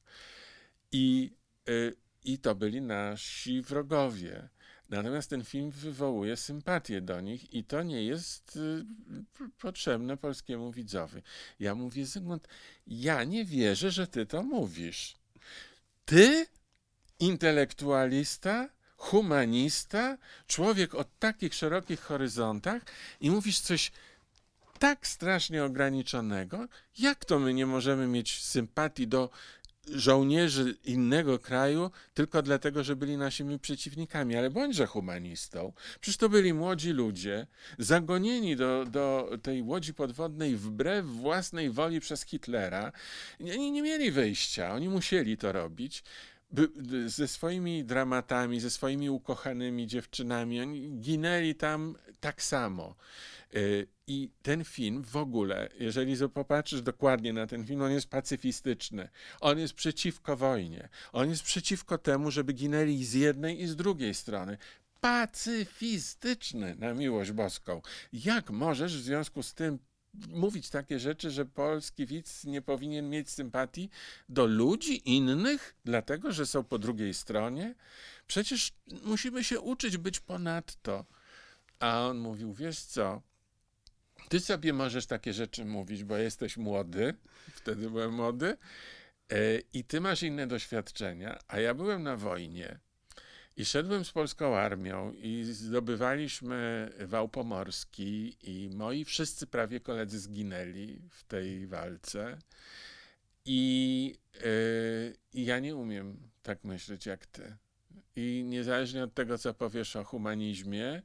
I, y, I to byli nasi wrogowie. Natomiast ten film wywołuje sympatię do nich i to nie jest y, potrzebne polskiemu widzowi. Ja mówię, Zygmunt, ja nie wierzę, że ty to mówisz. Ty, intelektualista, humanista, człowiek o takich szerokich horyzontach i mówisz coś tak strasznie ograniczonego, jak to my nie możemy mieć sympatii do żołnierzy innego kraju tylko dlatego, że byli naszymi przeciwnikami, ale bądźże humanistą. Przecież to byli młodzi ludzie, zagonieni do, do tej łodzi podwodnej wbrew własnej woli przez Hitlera. Oni nie mieli wyjścia, oni musieli to robić. Ze swoimi dramatami, ze swoimi ukochanymi dziewczynami, oni ginęli tam tak samo. Y, I ten film w ogóle, jeżeli popatrzysz dokładnie na ten film, on jest pacyfistyczny. On jest przeciwko wojnie. On jest przeciwko temu, żeby ginęli z jednej i z drugiej strony. Pacyfistyczny, na miłość boską. Jak możesz w związku z tym mówić takie rzeczy, że polski widz nie powinien mieć sympatii do ludzi innych, dlatego że są po drugiej stronie? Przecież musimy się uczyć być ponadto. A on mówił, wiesz co, ty sobie możesz takie rzeczy mówić, bo jesteś młody, wtedy byłem młody, e, i ty masz inne doświadczenia, a ja byłem na wojnie. I szedłem z polską armią i zdobywaliśmy wał pomorski i moi wszyscy prawie koledzy zginęli w tej walce. I, I ja nie umiem tak myśleć jak ty. I niezależnie od tego, co powiesz o humanizmie,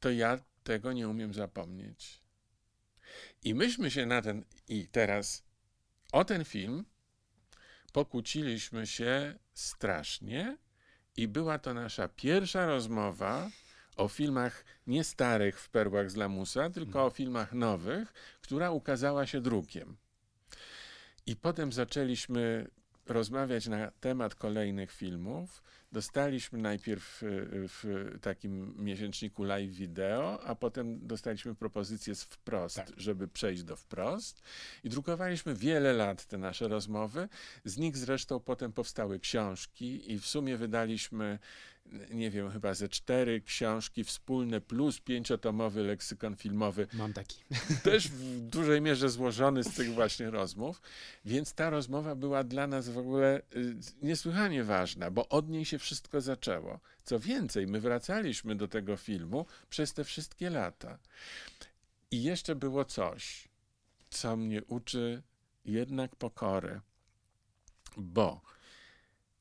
to ja tego nie umiem zapomnieć. I myśmy się na ten, i teraz o ten film pokłóciliśmy się strasznie i była to nasza pierwsza rozmowa o filmach nie starych w perłach z lamusa, tylko o filmach nowych, która ukazała się drukiem. I potem zaczęliśmy rozmawiać na temat kolejnych filmów. Dostaliśmy najpierw y, w takim miesięczniku live wideo, a potem dostaliśmy propozycję z wprost, Tak. żeby przejść do wprost. I drukowaliśmy wiele lat te nasze rozmowy. Z nich zresztą potem powstały książki i w sumie wydaliśmy, nie wiem, chyba ze cztery książki wspólne plus pięciotomowy leksykon filmowy Mam taki. też w dużej mierze złożony z tych właśnie rozmów, więc ta rozmowa była dla nas w ogóle y, niesłychanie ważna, bo od niej się wszystko zaczęło. Co więcej, my wracaliśmy do tego filmu przez te wszystkie lata. I jeszcze było coś, co mnie uczy jednak pokory, bo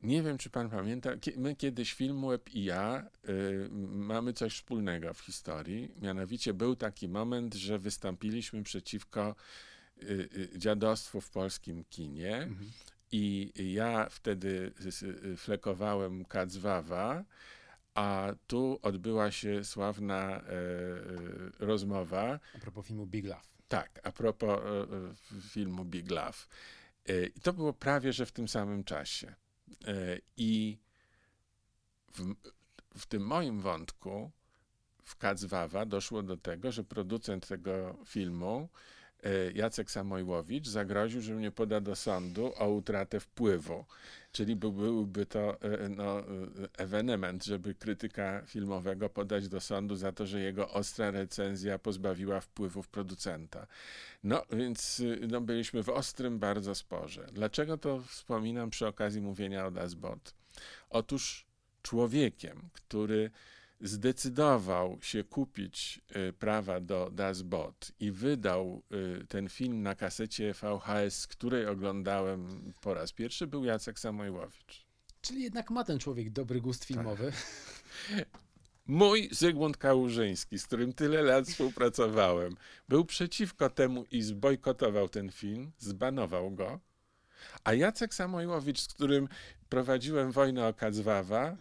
nie wiem, czy pan pamięta, my kiedyś Filmweb i ja y, mamy coś wspólnego w historii. Mianowicie był taki moment, że wystąpiliśmy przeciwko y, y, dziadostwu w polskim kinie Mhm. i ja wtedy flekowałem Kacwawa, a tu odbyła się sławna e, e, rozmowa A propos filmu Big Love. tak, a propos e, filmu Big Love. I to było prawie, że w tym samym czasie. E, I w, w tym moim wątku w Kacwawa doszło do tego, że producent tego filmu, e, Jacek Samojłowicz, zagroził, że mnie poda do sądu o utratę wpływu. Czyli by, byłby to e, no, e, ewenement, żeby krytyka filmowego podać do sądu za to, że jego ostra recenzja pozbawiła wpływów producenta. No więc y, no, byliśmy w ostrym bardzo sporze. Dlaczego to wspominam przy okazji mówienia o Dasbot? Otóż człowiekiem, który zdecydował się kupić y, prawa do Das Bot i wydał y, ten film na kasecie VHS, której oglądałem po raz pierwszy, był Jacek Samojłowicz. Czyli jednak ma ten człowiek dobry gust filmowy. Mój Zygmunt Kałużyński, z którym tyle lat współpracowałem, był przeciwko temu i zbojkotował ten film, zbanował go. A Jacek Samojłowicz, z którym prowadziłem wojnę o Kacwawa,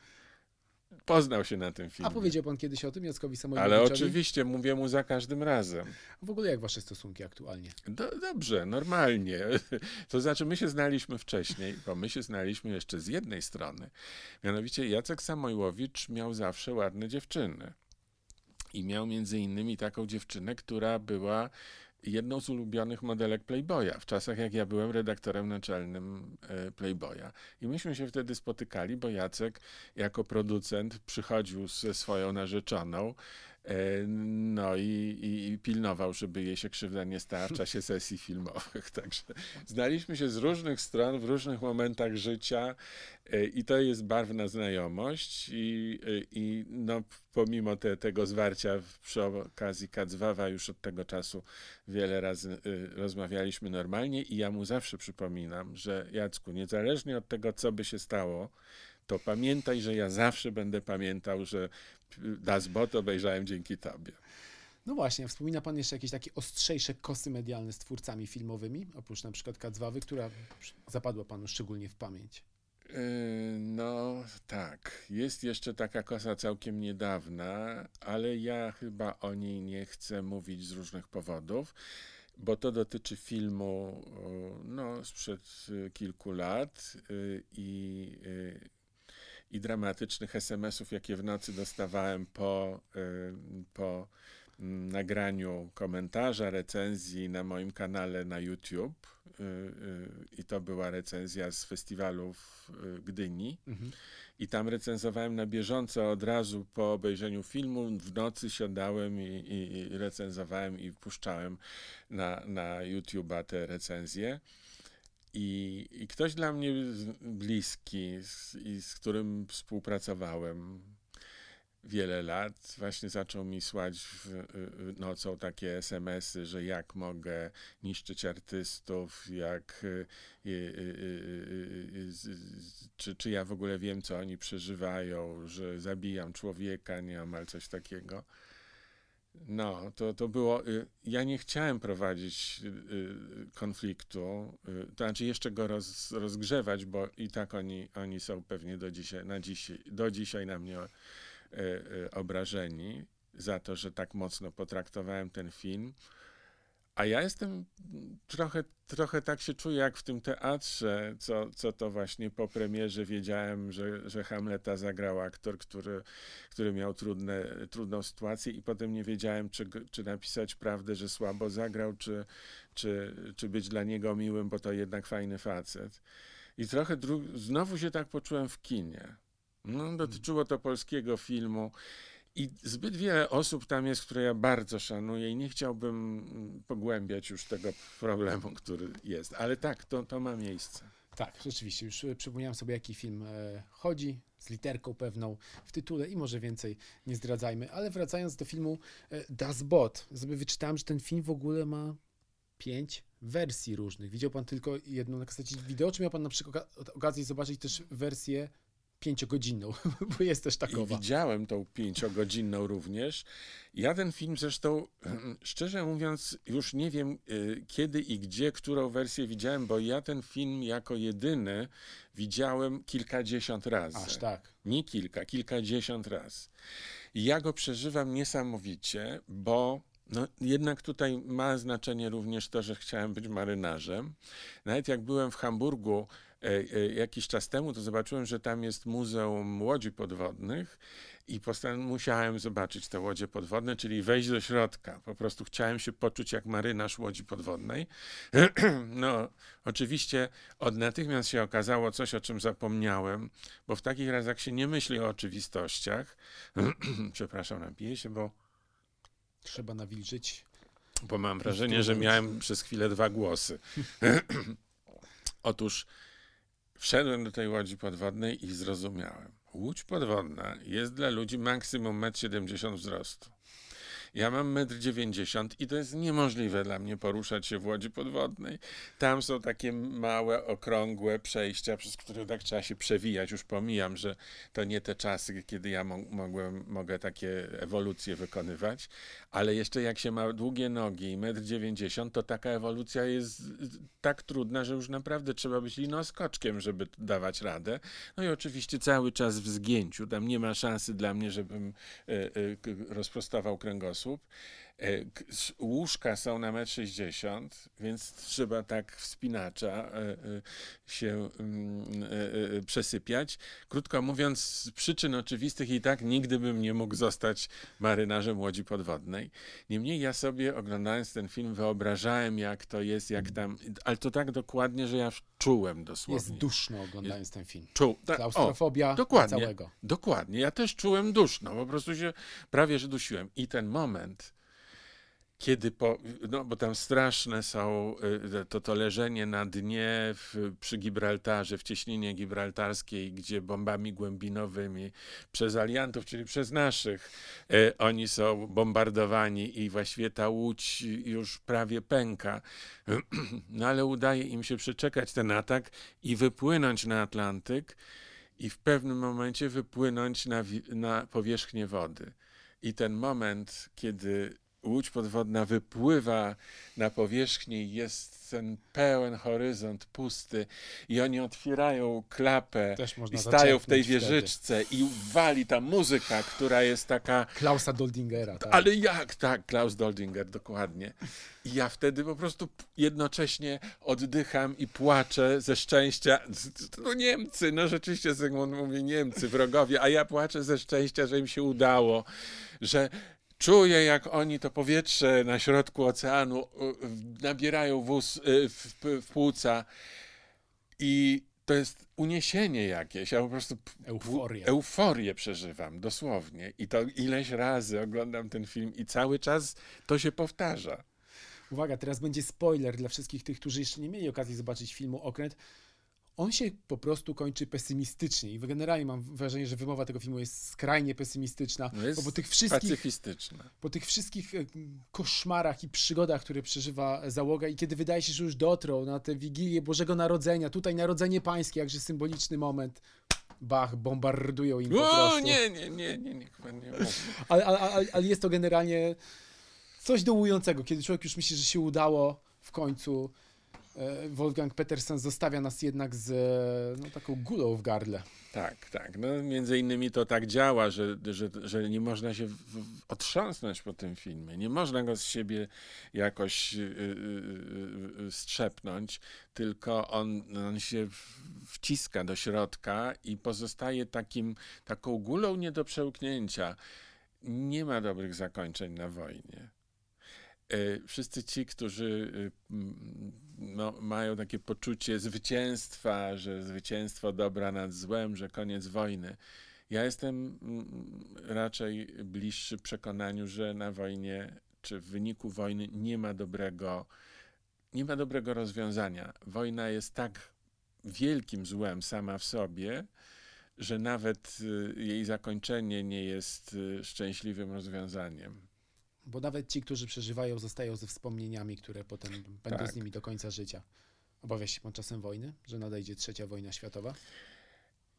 poznał się na tym filmie. A powiedział pan kiedyś o tym Jackowi Ale Samojłowiczowi? oczywiście mówię mu za każdym razem. W ogóle jak wasze stosunki aktualnie? Do, dobrze, normalnie. To znaczy, my się znaliśmy wcześniej, bo my się znaliśmy jeszcze z jednej strony. Mianowicie Jacek Samojłowicz miał zawsze ładne dziewczyny. I miał między innymi taką dziewczynę, która była jedną z ulubionych modelek Playboya, w czasach jak ja byłem redaktorem naczelnym e, Playboya. I myśmy się wtedy spotykali, bo Jacek jako producent przychodził ze swoją narzeczoną, no i, i, i pilnował, żeby jej się krzywda nie stała w czasie sesji filmowych. Także znaliśmy się z różnych stron, w różnych momentach życia e, i to jest barwna znajomość i, e, i no, pomimo te, tego zwarcia przy okazji Kacwawa już od tego czasu wiele razy rozmawialiśmy normalnie i ja mu zawsze przypominam, że Jacku, niezależnie od tego, co by się stało, to pamiętaj, że ja zawsze będę pamiętał, że y, Das Bot obejrzałem dzięki tobie. No właśnie, wspomina pan jeszcze jakieś takie ostrzejsze kosy medialne z twórcami filmowymi, oprócz na przykład Kacwawy, która zapadła panu szczególnie w pamięć? Yy, No tak, jest jeszcze taka kosa całkiem niedawna, ale ja chyba o niej nie chcę mówić z różnych powodów, bo to dotyczy filmu o, no, sprzed y, kilku lat i, i dramatycznych SMS-ów, jakie w nocy dostawałem po, y, po mm, nagraniu komentarza, recenzji na moim kanale na YouTube. y, y, I to była recenzja z festiwalu w Gdyni. Mhm. I tam recenzowałem na bieżąco od razu po obejrzeniu filmu. W nocy siadałem i, i, i recenzowałem i puszczałem na, na YouTube'a te recenzje. I, I ktoś dla mnie bliski z, i z którym współpracowałem wiele lat, właśnie zaczął mi słać w, y, y, nocą takie SMS-y, że jak mogę niszczyć artystów, jak y, y, y, y, czy, czy ja w ogóle wiem, co oni przeżywają, że zabijam człowieka, nieomal coś takiego. No, to, to było. y, Ja nie chciałem prowadzić y, y, konfliktu, to znaczy jeszcze go roz, rozgrzewać, bo i tak oni, oni są pewnie do dzisiaj, na dzisiaj, do dzisiaj na mnie obrażeni za to, że tak mocno potraktowałem ten film. A ja jestem trochę, trochę tak się czuję jak w tym teatrze, co, co to właśnie po premierze wiedziałem, że, że Hamleta zagrał aktor, który, który miał trudne, trudną sytuację i potem nie wiedziałem, czy, czy napisać prawdę, że słabo zagrał, czy, czy, czy być dla niego miłym, bo to jednak fajny facet. I trochę znowu się tak poczułem w kinie. No, dotyczyło to polskiego filmu. I zbyt wiele osób tam jest, które ja bardzo szanuję i nie chciałbym mm, pogłębiać już tego problemu, który jest. Ale tak, to, to ma miejsce. Tak, rzeczywiście, już e, przypomniałem sobie, jaki film e, chodzi, z literką pewną w tytule i może więcej nie zdradzajmy. Ale wracając do filmu e, Das Boot, sobie wyczytałem, że ten film w ogóle ma pięć wersji różnych. Widział pan tylko jedną na kasecie wideo, czy miał pan na przykład oka- okazję zobaczyć też wersję pięciogodzinną, bo jest też I takowa. widziałem tą pięciogodzinną również. Ja ten film zresztą, szczerze mówiąc, już nie wiem y, kiedy i gdzie, którą wersję widziałem, bo ja ten film jako jedyny widziałem kilkadziesiąt razy. Aż tak. Nie kilka, kilkadziesiąt raz. I ja go przeżywam niesamowicie, bo no, jednak tutaj ma znaczenie również to, że chciałem być marynarzem. Nawet jak byłem w Hamburgu jakiś czas temu, to zobaczyłem, że tam jest Muzeum Łodzi Podwodnych i postan- musiałem zobaczyć te łodzie podwodne, czyli wejść do środka. Po prostu chciałem się poczuć jak marynarz łodzi podwodnej. No, oczywiście od natychmiast się okazało coś, o czym zapomniałem, bo w takich razach się nie myśli o oczywistościach. Przepraszam, napiję się, bo, Trzeba nawilżyć. bo mam wrażenie, że miałem przez chwilę dwa głosy. Otóż wszedłem do tej łodzi podwodnej i zrozumiałem. Łódź podwodna jest dla ludzi maksimum 1,70 m wzrostu. Ja mam 1,90 m i to jest niemożliwe dla mnie poruszać się w łodzi podwodnej. Tam są takie małe, okrągłe przejścia, przez które tak trzeba się przewijać. Już pomijam, że to nie te czasy, kiedy ja mo- mogłem, mogę takie ewolucje wykonywać, ale jeszcze jak się ma długie nogi i 1,90 m, to taka ewolucja jest tak trudna, że już naprawdę trzeba być linoskoczkiem, żeby dawać radę. No i oczywiście cały czas w zgięciu. Tam nie ma szansy dla mnie, żebym e, e, rozprostował kręgosłup. op. Łóżka są na 1,60 m, więc trzeba tak wspinacza e, e, się mm, e, e, przesypiać. Krótko mówiąc, z przyczyn oczywistych i tak nigdy bym nie mógł zostać marynarzem łodzi podwodnej. Niemniej ja sobie oglądając ten film wyobrażałem, jak to jest, jak tam, ale to tak dokładnie, że ja czułem dosłownie. Jest duszno oglądając ten film. Czuł. ta- o, Klaustrofobia dokładnie. całego. Dokładnie. Ja też czułem duszno. Po prostu się prawie, że dusiłem. I ten moment, kiedy po, no bo tam straszne są y, to, to leżenie na dnie w, przy Gibraltarze, w cieśninie gibraltarskiej, gdzie bombami głębinowymi przez aliantów, czyli przez naszych, y, oni są bombardowani i właściwie ta łódź już prawie pęka. No ale udaje im się przeczekać ten atak i wypłynąć na Atlantyk i w pewnym momencie wypłynąć na, na powierzchnię wody. I ten moment, kiedy łódź podwodna wypływa na powierzchnię i jest ten pełen horyzont pusty i oni otwierają klapę i stają w tej zaczerpnąć wtedy. wieżyczce i wali ta muzyka, która jest taka Klausa Doldingera, tak. ale jak tak, Klaus Doldinger, dokładnie. I ja wtedy po prostu jednocześnie oddycham i płaczę ze szczęścia. No Niemcy, no rzeczywiście Zygmunt mówi Niemcy, wrogowie, a ja płaczę ze szczęścia, że im się udało, że czuję jak oni to powietrze na środku oceanu nabierają wóz, y, w, w, płuca i to jest uniesienie jakieś, ja po prostu Euforię. euforię przeżywam, dosłownie. I to ileś razy oglądam ten film i cały czas to się powtarza. Uwaga, teraz będzie spoiler dla wszystkich tych, którzy jeszcze nie mieli okazji zobaczyć filmu Okręt. On się po prostu kończy pesymistycznie i generalnie mam wrażenie, że wymowa tego filmu jest skrajnie pesymistyczna, No jest bo po tych wszystkich, po tych wszystkich e, koszmarach i przygodach, które przeżywa załoga i kiedy wydaje się, że już dotrą na tę Wigilię Bożego Narodzenia, tutaj Narodzenie Pańskie, jakże symboliczny moment, bach, bombardują im po prostu. nie, nie, nie, nie, nie, nie ale, ale, ale jest to generalnie coś dołującego, kiedy człowiek już myśli, że się udało w końcu. E, Wolfgang Petersen zostawia nas jednak z e, no, taką gulą w gardle. Tak, tak. No, między innymi to tak działa, że, że, że nie można się w, w, otrząsnąć po tym filmie. Nie można go z siebie jakoś y, y, y, strzepnąć, tylko on, on się wciska do środka i pozostaje takim, taką gulą nie do przełknięcia. Nie ma dobrych zakończeń na wojnie. Wszyscy ci, którzy no, mają takie poczucie zwycięstwa, że zwycięstwo dobra nad złem, że koniec wojny. Ja jestem raczej bliższy przekonaniu, że na wojnie, czy w wyniku wojny nie ma dobrego, nie ma dobrego rozwiązania. Wojna jest tak wielkim złem sama w sobie, że nawet y, jej zakończenie nie jest y, szczęśliwym rozwiązaniem. Bo nawet ci, którzy przeżywają, zostają ze wspomnieniami, które potem będą tak. z nimi do końca życia. Obawia się pan czasem wojny, że nadejdzie trzecia wojna światowa?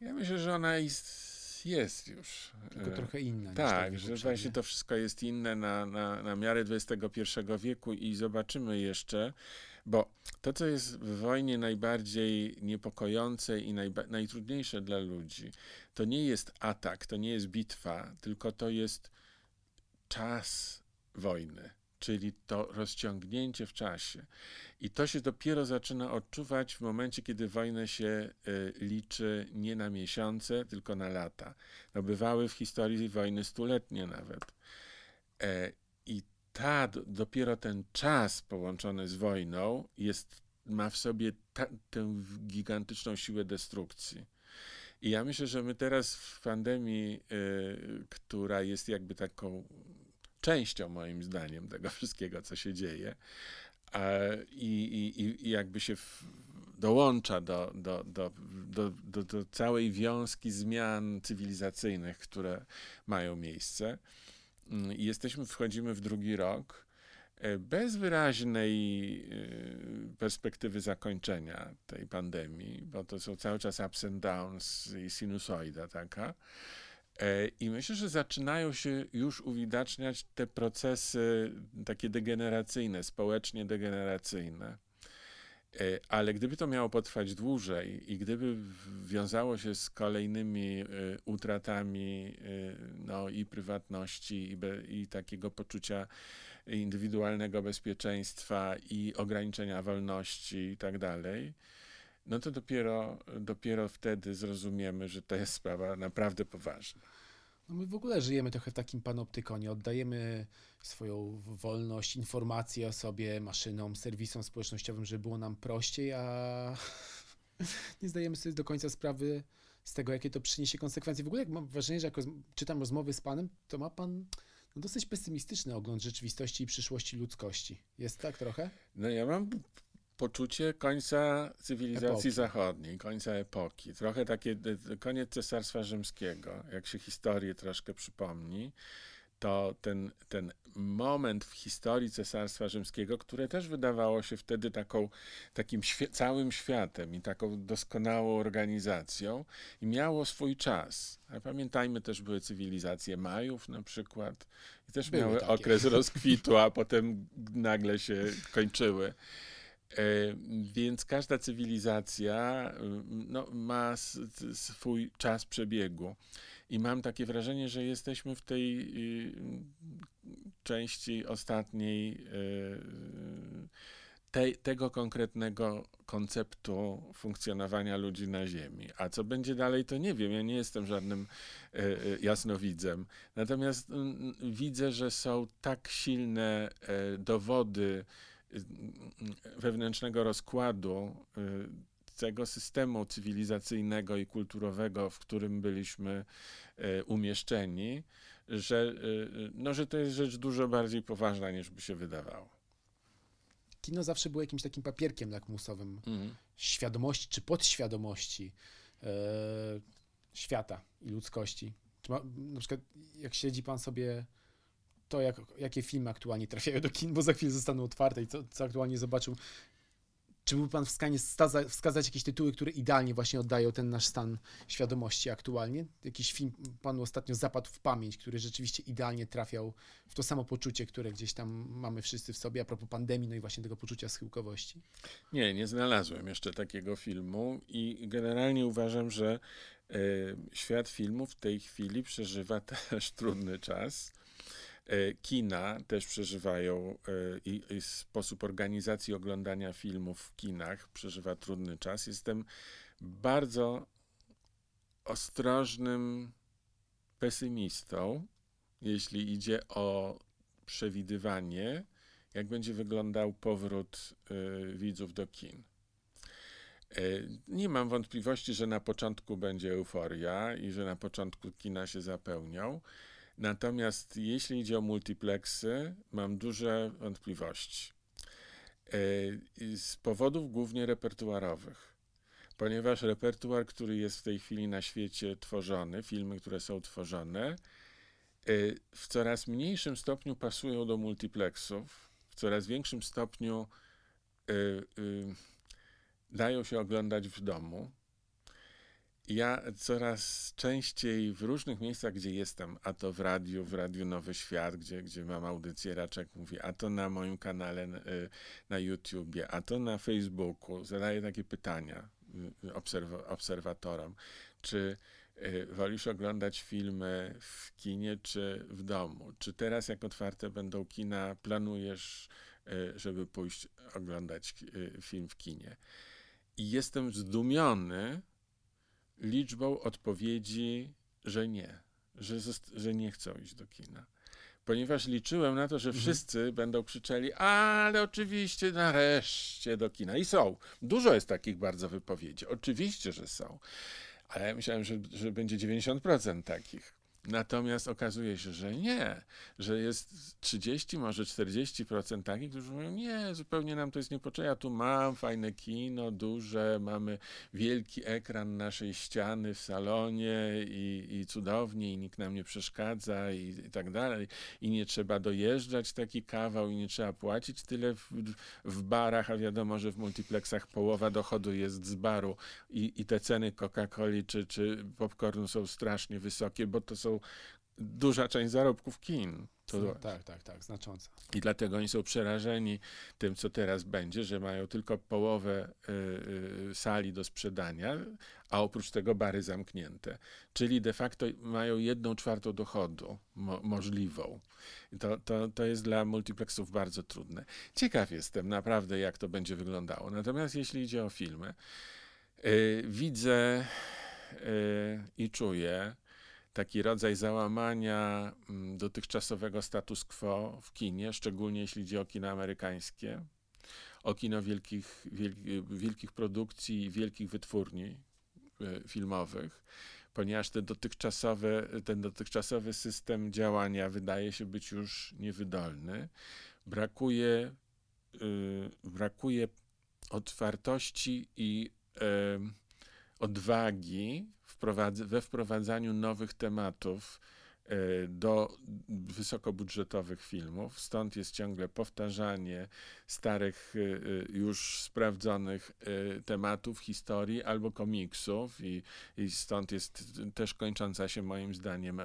Ja myślę, że ona jest, jest już. Tylko e, trochę inna. Tak, że właśnie to wszystko jest inne na, na, na miarę XXI wieku i zobaczymy jeszcze, bo to, co jest w wojnie najbardziej niepokojące i najba- najtrudniejsze dla ludzi, to nie jest atak, to nie jest bitwa, tylko to jest czas wojny, czyli to rozciągnięcie w czasie. I to się dopiero zaczyna odczuwać w momencie, kiedy wojnę się y, liczy nie na miesiące, tylko na lata. No, bywały w historii wojny stuletnie nawet. E, I ta, dopiero ten czas połączony z wojną jest, ma w sobie ta, tę gigantyczną siłę destrukcji. I ja myślę, że my teraz w pandemii, y, która jest jakby taką częścią, moim zdaniem, tego wszystkiego, co się dzieje. I, i, i jakby się dołącza do, do, do, do, do, do całej wiązki zmian cywilizacyjnych, które mają miejsce. Mm, I jesteśmy, wchodzimy w drugi rok e, bez wyraźnej e, perspektywy zakończenia tej pandemii, bo to są cały czas ups and downs i sinusoida taka. E, I myślę, że zaczynają się już uwidaczniać te procesy takie degeneracyjne, społecznie degeneracyjne. E, ale gdyby to miało potrwać dłużej i gdyby wiązało się z kolejnymi e, utratami no, i prywatności, i, be, i takiego poczucia indywidualnego bezpieczeństwa, i ograniczenia wolności i tak dalej, no to dopiero, dopiero wtedy zrozumiemy, że to jest sprawa naprawdę poważna. No my w ogóle żyjemy trochę w takim panoptykonie. Oddajemy swoją wolność, informacje o sobie maszynom, serwisom społecznościowym, żeby było nam prościej, a nie zdajemy sobie do końca sprawy z tego, jakie to przyniesie konsekwencje. W ogóle jak mam wrażenie, że jak czytam rozmowy z panem, to ma pan no, dosyć pesymistyczny ogląd rzeczywistości i przyszłości ludzkości. Jest tak trochę? No ja mam poczucie końca cywilizacji epoki. zachodniej, końca epoki. Trochę takie koniec Cesarstwa Rzymskiego. Jak się historię troszkę przypomni, to ten, ten moment w historii Cesarstwa Rzymskiego, które też wydawało się wtedy taką, takim świe całym światem i taką doskonałą organizacją i miało swój czas. Pamiętajmy, też były cywilizacje Majów na przykład i też były miały takie. okres rozkwitu, a potem nagle się kończyły. E, więc każda cywilizacja no, ma swój czas przebiegu. I mam takie wrażenie, że jesteśmy w tej y, części ostatniej y, te, tego konkretnego konceptu funkcjonowania ludzi na Ziemi. A co będzie dalej, to nie wiem. Ja nie jestem żadnym y, jasnowidzem. Natomiast widzę, że są tak silne dowody, wewnętrznego rozkładu y, tego systemu cywilizacyjnego i kulturowego, w którym byliśmy y, umieszczeni, że, y, no, że to jest rzecz dużo bardziej poważna niż by się wydawało. Kino zawsze było jakimś takim papierkiem lakmusowym mhm. świadomości czy podświadomości e, świata i ludzkości. Ma, na przykład, jak siedzi pan sobie to, jak, jakie filmy aktualnie trafiają do kin, bo za chwilę zostaną otwarte i co, co aktualnie zobaczył. Czy był pan w stanie wskazać, jakieś tytuły, które idealnie właśnie oddają ten nasz stan świadomości aktualnie? Jakiś film panu ostatnio zapadł w pamięć, który rzeczywiście idealnie trafiał w to samo poczucie, które gdzieś tam mamy wszyscy w sobie a propos pandemii, no i właśnie tego poczucia schyłkowości? Nie, nie znalazłem jeszcze takiego filmu i generalnie uważam, że y, świat filmu w tej chwili przeżywa też trudny czas E, kina też przeżywają e, i, i sposób organizacji oglądania filmów w kinach przeżywa trudny czas. Jestem bardzo ostrożnym pesymistą, jeśli idzie o przewidywanie, jak będzie wyglądał powrót y, widzów do kin. Nie mam wątpliwości, że na początku będzie euforia i że na początku kina się zapełnią. Natomiast jeśli idzie o multiplexy, mam duże wątpliwości. E, z powodów głównie repertuarowych. Ponieważ repertuar, który jest w tej chwili na świecie tworzony, filmy, które są tworzone, e, w coraz mniejszym stopniu pasują do multiplexów, w coraz większym stopniu e, dają się oglądać w domu ja coraz częściej w różnych miejscach, gdzie jestem, a to w radiu, w Radiu Nowy Świat, gdzie, gdzie mam audycję, Raczek mówi, a to na moim kanale y, na YouTubie, a to na Facebooku, zadaję takie pytania y, obserw- obserwatorom, czy y, wolisz oglądać filmy w kinie czy w domu? Czy teraz, jak otwarte będą kina, planujesz, żeby pójść oglądać film w kinie? I jestem zdumiony, liczbą odpowiedzi, że nie, że, że nie chcą iść do kina. Ponieważ liczyłem na to, że mhm. wszyscy będą krzyczeli, ale oczywiście nareszcie do kina. I są. Dużo jest takich bardzo wypowiedzi. Oczywiście, że są. Ale ja myślałem, że, że będzie 90% takich. Natomiast okazuje się, że nie, że jest 30, może 40% takich, którzy mówią, nie, zupełnie nam to jest niepotrzebne, ja tu mam fajne kino, duże, mamy wielki ekran naszej ściany w salonie i, i cudownie i nikt nam nie przeszkadza i, i tak dalej. I nie trzeba dojeżdżać taki kawał i nie trzeba płacić tyle w, w barach, a wiadomo, że w multiplexach połowa dochodu jest z baru. I, i te ceny Coca-Coli czy, czy popcornu są strasznie wysokie, bo to są duża część zarobków kin. To no, tak, tak, tak, znacząca. I dlatego oni są przerażeni tym, co teraz będzie, że mają tylko połowę y, y, sali do sprzedania, a oprócz tego bary zamknięte. Czyli de facto mają jedną czwartą dochodu mo możliwą. To, to, to jest dla multiplexów bardzo trudne. Ciekaw jestem naprawdę, jak to będzie wyglądało. Natomiast jeśli idzie o filmy, y, widzę i czuję, taki rodzaj załamania mm, dotychczasowego status quo w kinie, szczególnie jeśli idzie o kino amerykańskie, o kino wielkich, wielkich produkcji, wielkich wytwórni e, filmowych, ponieważ te dotychczasowe, ten dotychczasowy system działania wydaje się być już niewydolny. Brakuje, yy, brakuje otwartości i odwagi we wprowadzaniu nowych tematów do wysokobudżetowych filmów. Stąd jest ciągle powtarzanie starych, e, e, już sprawdzonych tematów, historii albo komiksów, i, i stąd jest też kończąca się moim zdaniem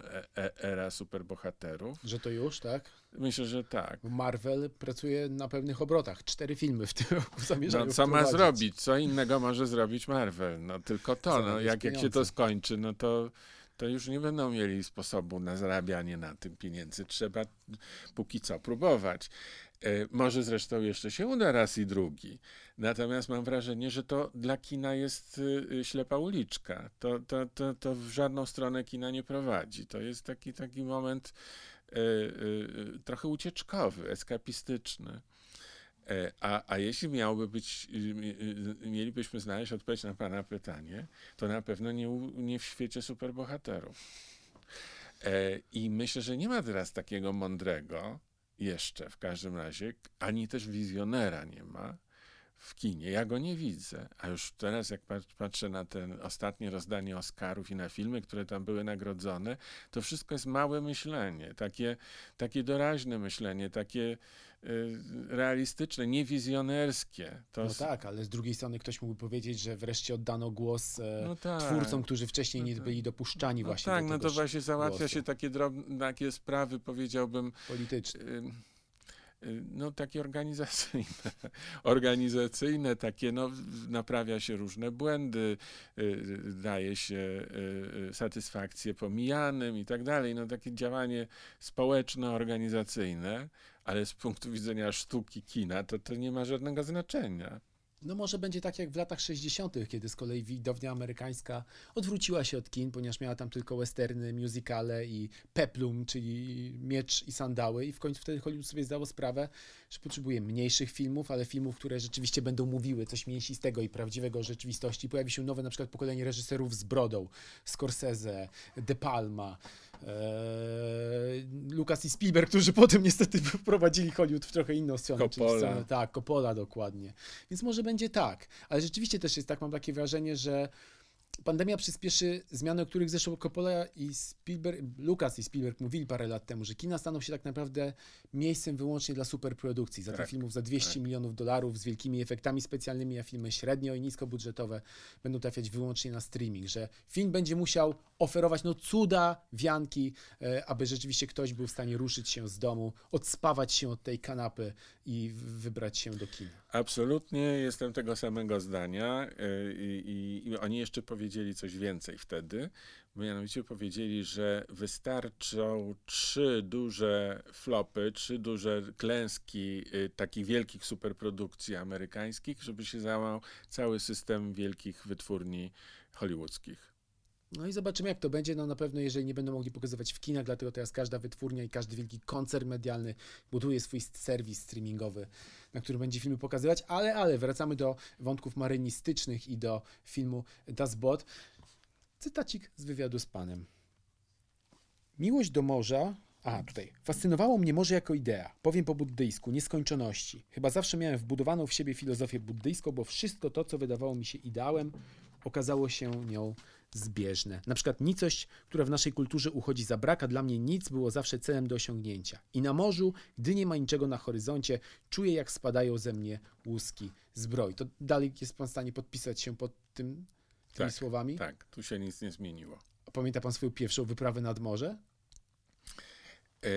era superbohaterów. Że to już, tak? Myślę, że tak. Marvel pracuje na pewnych obrotach. Cztery filmy w tym roku zamierzają No co ma zrobić? Co innego może zrobić Marvel? No tylko to. No, jak, jak się to skończy, no to, to już nie będą mieli sposobu na zarabianie na tym pieniędzy. Trzeba póki co próbować. E, może zresztą jeszcze się uda raz i drugi. Natomiast mam wrażenie, że to dla kina jest y, y, ślepa uliczka. To, to, to, to w żadną stronę kina nie prowadzi. To jest taki, taki moment Y, y, trochę ucieczkowy, eskapistyczny. E, a, a jeśli miałby być, mielibyśmy znaleźć odpowiedź na Pana pytanie, to na pewno nie, nie w świecie superbohaterów. E, I myślę, że nie ma teraz takiego mądrego, jeszcze w każdym razie, ani też wizjonera nie ma w kinie. Ja go nie widzę. A już teraz, jak patrzę na ten ostatnie rozdanie Oscarów i na filmy, które tam były nagrodzone, to wszystko jest małe myślenie, takie, takie doraźne myślenie, takie y, realistyczne, niewizjonerskie. To no tak, ale z drugiej strony ktoś mógłby powiedzieć, że wreszcie oddano głos e, no tak. twórcom, którzy wcześniej no nie tak. byli dopuszczani no właśnie tak, do tego no to właśnie załatwia głosu. się takie drobne, takie sprawy, powiedziałbym... Polityczne. Y, Y, no takie organizacyjne, organizacyjne, takie no naprawia się różne błędy, y, daje się y, satysfakcję pomijanym i tak dalej, no takie działanie społeczno-organizacyjne, ale z punktu widzenia sztuki kina to to nie ma żadnego znaczenia. No może będzie tak jak w latach 60., kiedy z kolei widownia amerykańska odwróciła się od kin, ponieważ miała tam tylko westerny, musicale i peplum, czyli miecz i sandały i w końcu wtedy Hollywood sobie zdało sprawę, że potrzebuje mniejszych filmów, ale filmów, które rzeczywiście będą mówiły coś mięsistego i prawdziwego rzeczywistości. Pojawi się nowe na przykład pokolenie reżyserów z brodą, Scorsese, De Palma, Lucas i Spielberg, którzy potem niestety wprowadzili Hollywood w trochę inną stronę. Coppola. Stronę, tak, Coppola dokładnie. Więc może będzie tak. Ale rzeczywiście też jest tak, mam takie wrażenie, że pandemia przyspieszy zmiany, o których zresztą Coppola i Spielberg, Lucas i Spielberg mówili parę lat temu, że kina staną się tak naprawdę miejscem wyłącznie dla superprodukcji, za tak, tych filmów za 200 tak. milionów dolarów z wielkimi efektami specjalnymi, a filmy średnio i niskobudżetowe będą trafiać wyłącznie na streaming, że film będzie musiał oferować no cuda, wianki, e, aby rzeczywiście ktoś był w stanie ruszyć się z domu, odspawać się od tej kanapy i wybrać się do kina. Absolutnie jestem tego samego zdania e, i, i, i oni jeszcze powiedzieli coś więcej wtedy. Mianowicie powiedzieli, że wystarczą trzy duże flopy, trzy duże klęski y, takich wielkich superprodukcji amerykańskich, żeby się załamał cały system wielkich wytwórni hollywoodzkich. No i zobaczymy, jak to będzie. No na pewno, jeżeli nie będą mogli pokazywać w kinach, dlatego teraz każda wytwórnia i każdy wielki koncern medialny buduje swój serwis streamingowy, na którym będzie filmy pokazywać. Ale, ale, wracamy do wątków marynistycznych i do filmu Das Boot. Cytacik z wywiadu z panem. Miłość do morza. A, tutaj. Fascynowało mnie morze jako idea. Powiem po buddyjsku, nieskończoności. Chyba zawsze miałem wbudowaną w siebie filozofię buddyjską, bo wszystko to, co wydawało mi się ideałem, okazało się nią zbieżne. Na przykład nicość, która w naszej kulturze uchodzi za brak, a dla mnie nic było zawsze celem do osiągnięcia. I na morzu, gdy nie ma niczego na horyzoncie, czuję, jak spadają ze mnie łuski zbroi. To dalej jest pan w stanie podpisać się pod tym tymi tak, słowami? Tak, tu się nic nie zmieniło. Pamięta pan swoją pierwszą wyprawę nad morze? E,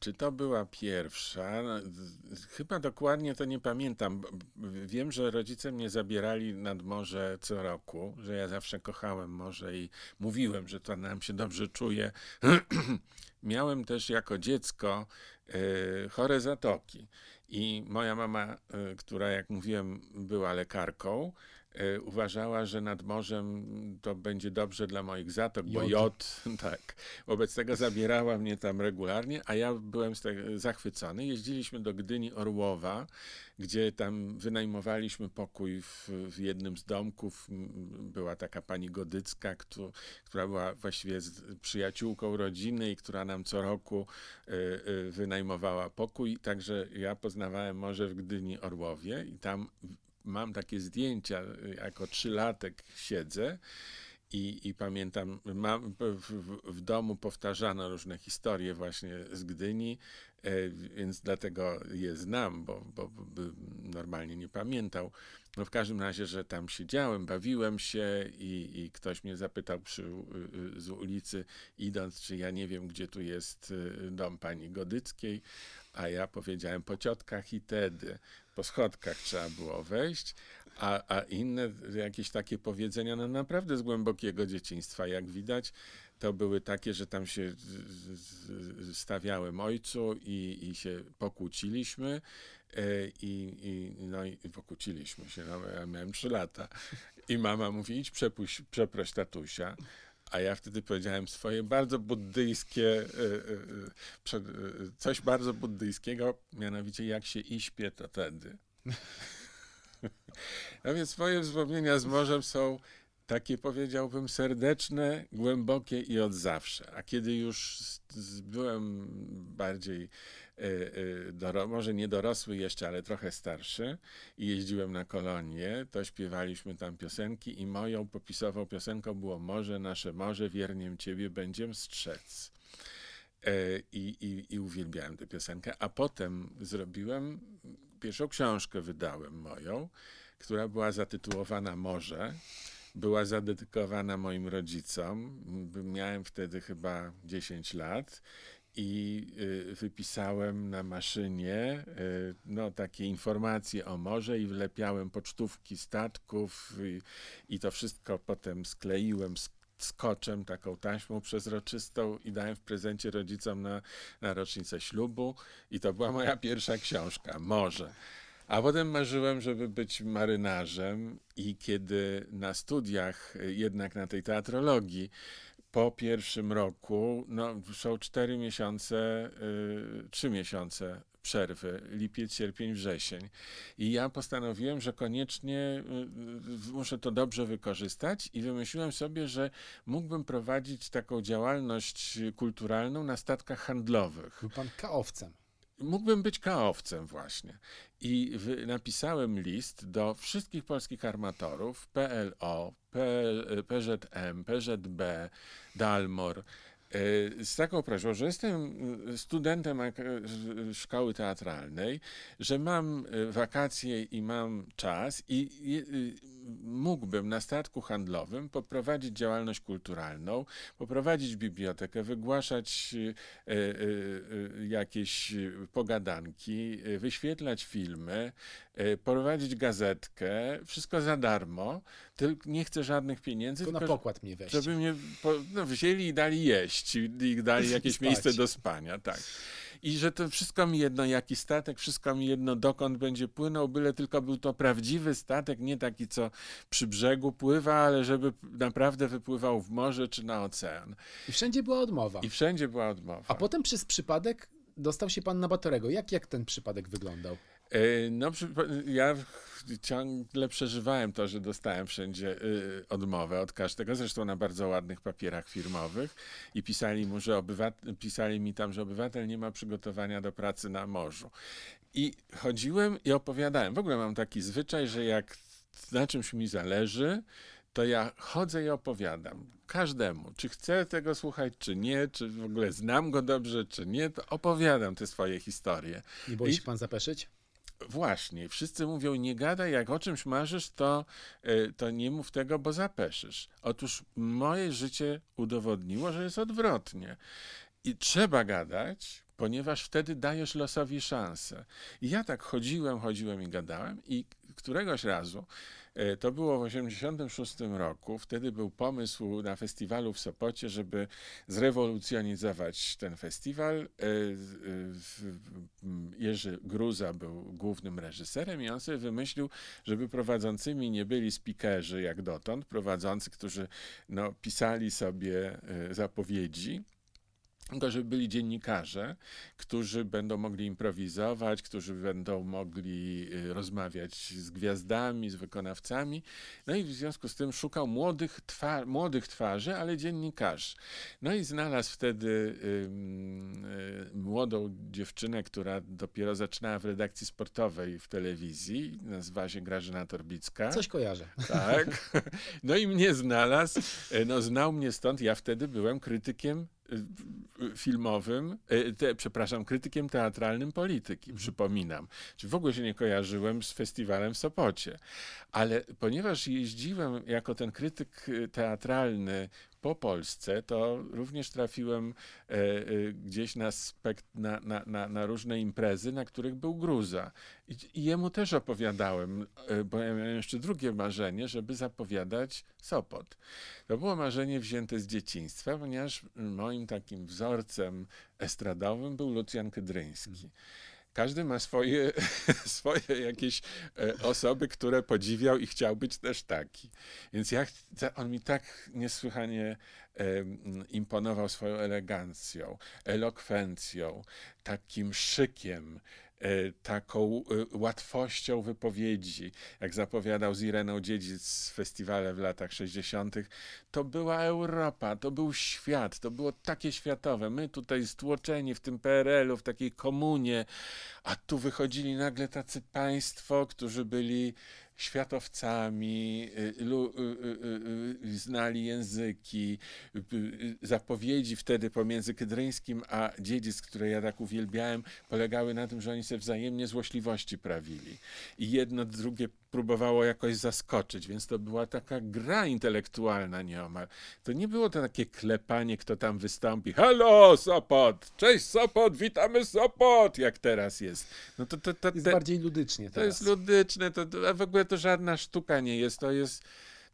czy to była pierwsza? No, chyba dokładnie to nie pamiętam. Wiem, że rodzice mnie zabierali nad morze co roku, że ja zawsze kochałem morze i mówiłem, że to nam się dobrze czuje. Miałem też jako dziecko e, chore zatoki. I moja mama, e, która jak mówiłem, była lekarką, uważała, że nad morzem to będzie dobrze dla moich zatok, bo jod, tak. Wobec tego zabierała mnie tam regularnie, a ja byłem zachwycony. Jeździliśmy do Gdyni Orłowa, gdzie tam wynajmowaliśmy pokój w, w jednym z domków. Była taka pani Godycka, kto, która była właściwie przyjaciółką rodziny i która nam co roku y, y, wynajmowała pokój. Także ja poznawałem morze w Gdyni Orłowie i tam mam takie zdjęcia, jako trzylatek siedzę i, i pamiętam, mam, w, w, domu powtarzano różne historie właśnie z Gdyni, e, więc dlatego je znam, bo, bo, bo normalnie nie pamiętał. No w każdym razie, że tam siedziałem, bawiłem się i, i ktoś mnie zapytał przy, z ulicy idąc, czy ja nie wiem, gdzie tu jest y, dom pani Godyckiej, a ja powiedziałem po ciotkach i tedy po schodkach trzeba było wejść, a, a inne jakieś takie powiedzenia, no naprawdę z głębokiego dzieciństwa, jak widać, to były takie, że tam się stawiałem ojcu i, i się pokłóciliśmy e, i, i, no i pokłóciliśmy się, no, ja miałem trzy lata i mama mówi, idź przepuść, przeproś tatusia. A ja wtedy powiedziałem swoje bardzo buddyjskie, e, e, coś bardzo buddyjskiego, mianowicie jak się iśpię, to wtedy. No więc moje wspomnienia z morzem są takie powiedziałbym serdeczne, głębokie i od zawsze. A kiedy już byłem bardziej, e, może nie dorosły jeszcze, ale trochę starszy i jeździłem na kolonie, to śpiewaliśmy tam piosenki i moją popisową piosenką było Morze, nasze morze, wierniem Ciebie będziem strzec. E, I, i, I uwielbiałem tę piosenkę, a potem zrobiłem, pierwszą książkę wydałem moją, która była zatytułowana Morze. Była zadedykowana moim rodzicom. Miałem wtedy chyba 10 lat i y, wypisałem na maszynie y, no, takie informacje o morze i wlepiałem pocztówki statków i, i to wszystko potem skleiłem, skoczem, taką taśmą przezroczystą i dałem w prezencie rodzicom na, na rocznicę ślubu i to była moja pierwsza książka, Morze. A potem marzyłem, żeby być marynarzem i kiedy na studiach, jednak na tej teatrologii, po pierwszym roku, no są cztery miesiące, y, trzy miesiące przerwy, lipiec, sierpień, wrzesień. I ja postanowiłem, że koniecznie y, y, muszę to dobrze wykorzystać i wymyśliłem sobie, że mógłbym prowadzić taką działalność kulturalną na statkach handlowych. Był pan kaowcem. Mógłbym być kaowcem właśnie. I napisałem list do wszystkich polskich armatorów, PLO, PZM, PZB, Dalmor, z taką prośbą, że jestem studentem szkoły teatralnej, że mam e, wakacje i mam czas i mógłbym na statku handlowym poprowadzić działalność kulturalną, poprowadzić bibliotekę, wygłaszać e, e, e, jakieś pogadanki, wyświetlać filmy, prowadzić gazetkę, wszystko za darmo, tylko nie chcę żadnych pieniędzy. Tylko, tylko na pokład mnie weź. Żeby mnie no, wzięli i dali jeść, i dali jakieś miejsce do spania, tak i że to wszystko mi jedno, jaki statek, wszystko mi jedno, dokąd będzie płynął, byle tylko był to prawdziwy statek, nie taki, co przy brzegu pływa, ale żeby naprawdę wypływał w morze czy na ocean. I wszędzie była odmowa. I wszędzie była odmowa. A potem przez przypadek dostał się pan na Batorego. Jak, jak ten przypadek wyglądał? E, no, ja ciągle przeżywałem to, że dostałem wszędzie y, odmowę od każdego, zresztą na bardzo ładnych papierach firmowych i pisali, mu, że obywatel, pisali mi tam, że obywatel nie ma przygotowania do pracy na morzu. I chodziłem i opowiadałem. W ogóle mam taki zwyczaj, że jak na czymś mi zależy, to ja chodzę i opowiadam każdemu, czy chcę tego słuchać, czy nie, czy w ogóle znam go dobrze, czy nie, to opowiadam te swoje historie. Nie boi się pan zapeszyć? Właśnie, wszyscy mówią, nie gadaj, jak o czymś marzysz, to, e, to nie mów tego, bo zapeszysz. Otóż moje życie udowodniło, że jest odwrotnie. I trzeba gadać, ponieważ wtedy dajesz losowi szansę. I ja tak chodziłem, chodziłem i gadałem i któregoś razu E, to było w 1986 roku. Wtedy był pomysł na festiwalu w Sopocie, żeby zrewolucjonizować ten festiwal. E, Jerzy Gruza był głównym reżyserem i on sobie wymyślił, żeby prowadzącymi nie byli speakerzy jak dotąd, prowadzący, którzy no, pisali sobie e, zapowiedzi, tylko żeby byli dziennikarze, którzy będą mogli improwizować, którzy będą mogli y, rozmawiać z gwiazdami, z wykonawcami. No i w związku z tym szukał młodych, twa młodych twarzy, ale dziennikarzy. No i znalazł wtedy y, y, młodą dziewczynę, która dopiero zaczynała w redakcji sportowej w telewizji. Nazywa się Grażyna Torbicka. Coś kojarzę. Tak. No i mnie znalazł. No, znał mnie stąd. Ja wtedy byłem krytykiem filmowym, e, te, przepraszam, krytykiem teatralnym polityki, mhm. przypominam. Czy w ogóle się nie kojarzyłem z festiwalem w Sopocie. Ale ponieważ jeździłem jako ten krytyk e, teatralny po Polsce, to również trafiłem e, e, gdzieś na, na, na, na, na, różne imprezy, na których był Gruza. I, I, jemu też opowiadałem, e, bo ja miałem jeszcze drugie marzenie, żeby zapowiadać Sopot. To było marzenie wzięte z dzieciństwa, ponieważ moim takim wzorcem estradowym był Lucjan Kydryński każdy ma swoje, swoje jakieś e, osoby, które podziwiał i chciał być też taki. Więc ja, on mi tak niesłychanie imponował swoją elegancją, elokwencją, takim szykiem, taką e, łatwością wypowiedzi, jak zapowiadał z Ireną Dziedzic festiwale w latach 60., to była Europa, to był świat, to było takie światowe. My tutaj stłoczeni w tym PRL-u, w takiej komunie, a tu wychodzili nagle tacy państwo, którzy byli światowcami, y, y, y, znali języki, zapowiedzi wtedy pomiędzy Kydryńskim a Dziedzic, które ja tak uwielbiałem, polegały na tym, że oni sobie wzajemnie złośliwości prawili. I jedno drugie próbowało jakoś zaskoczyć, więc to była taka gra intelektualna nieomal. To nie było to takie klepanie, kto tam wystąpi. Halo, Sopot! Cześć, Sopot! Witamy, Sopot! Jak teraz jest. No to, to, to jest te, bardziej ludycznie teraz. To jest ludyczne, to, to, w ogóle to żadna sztuka nie jest, to jest...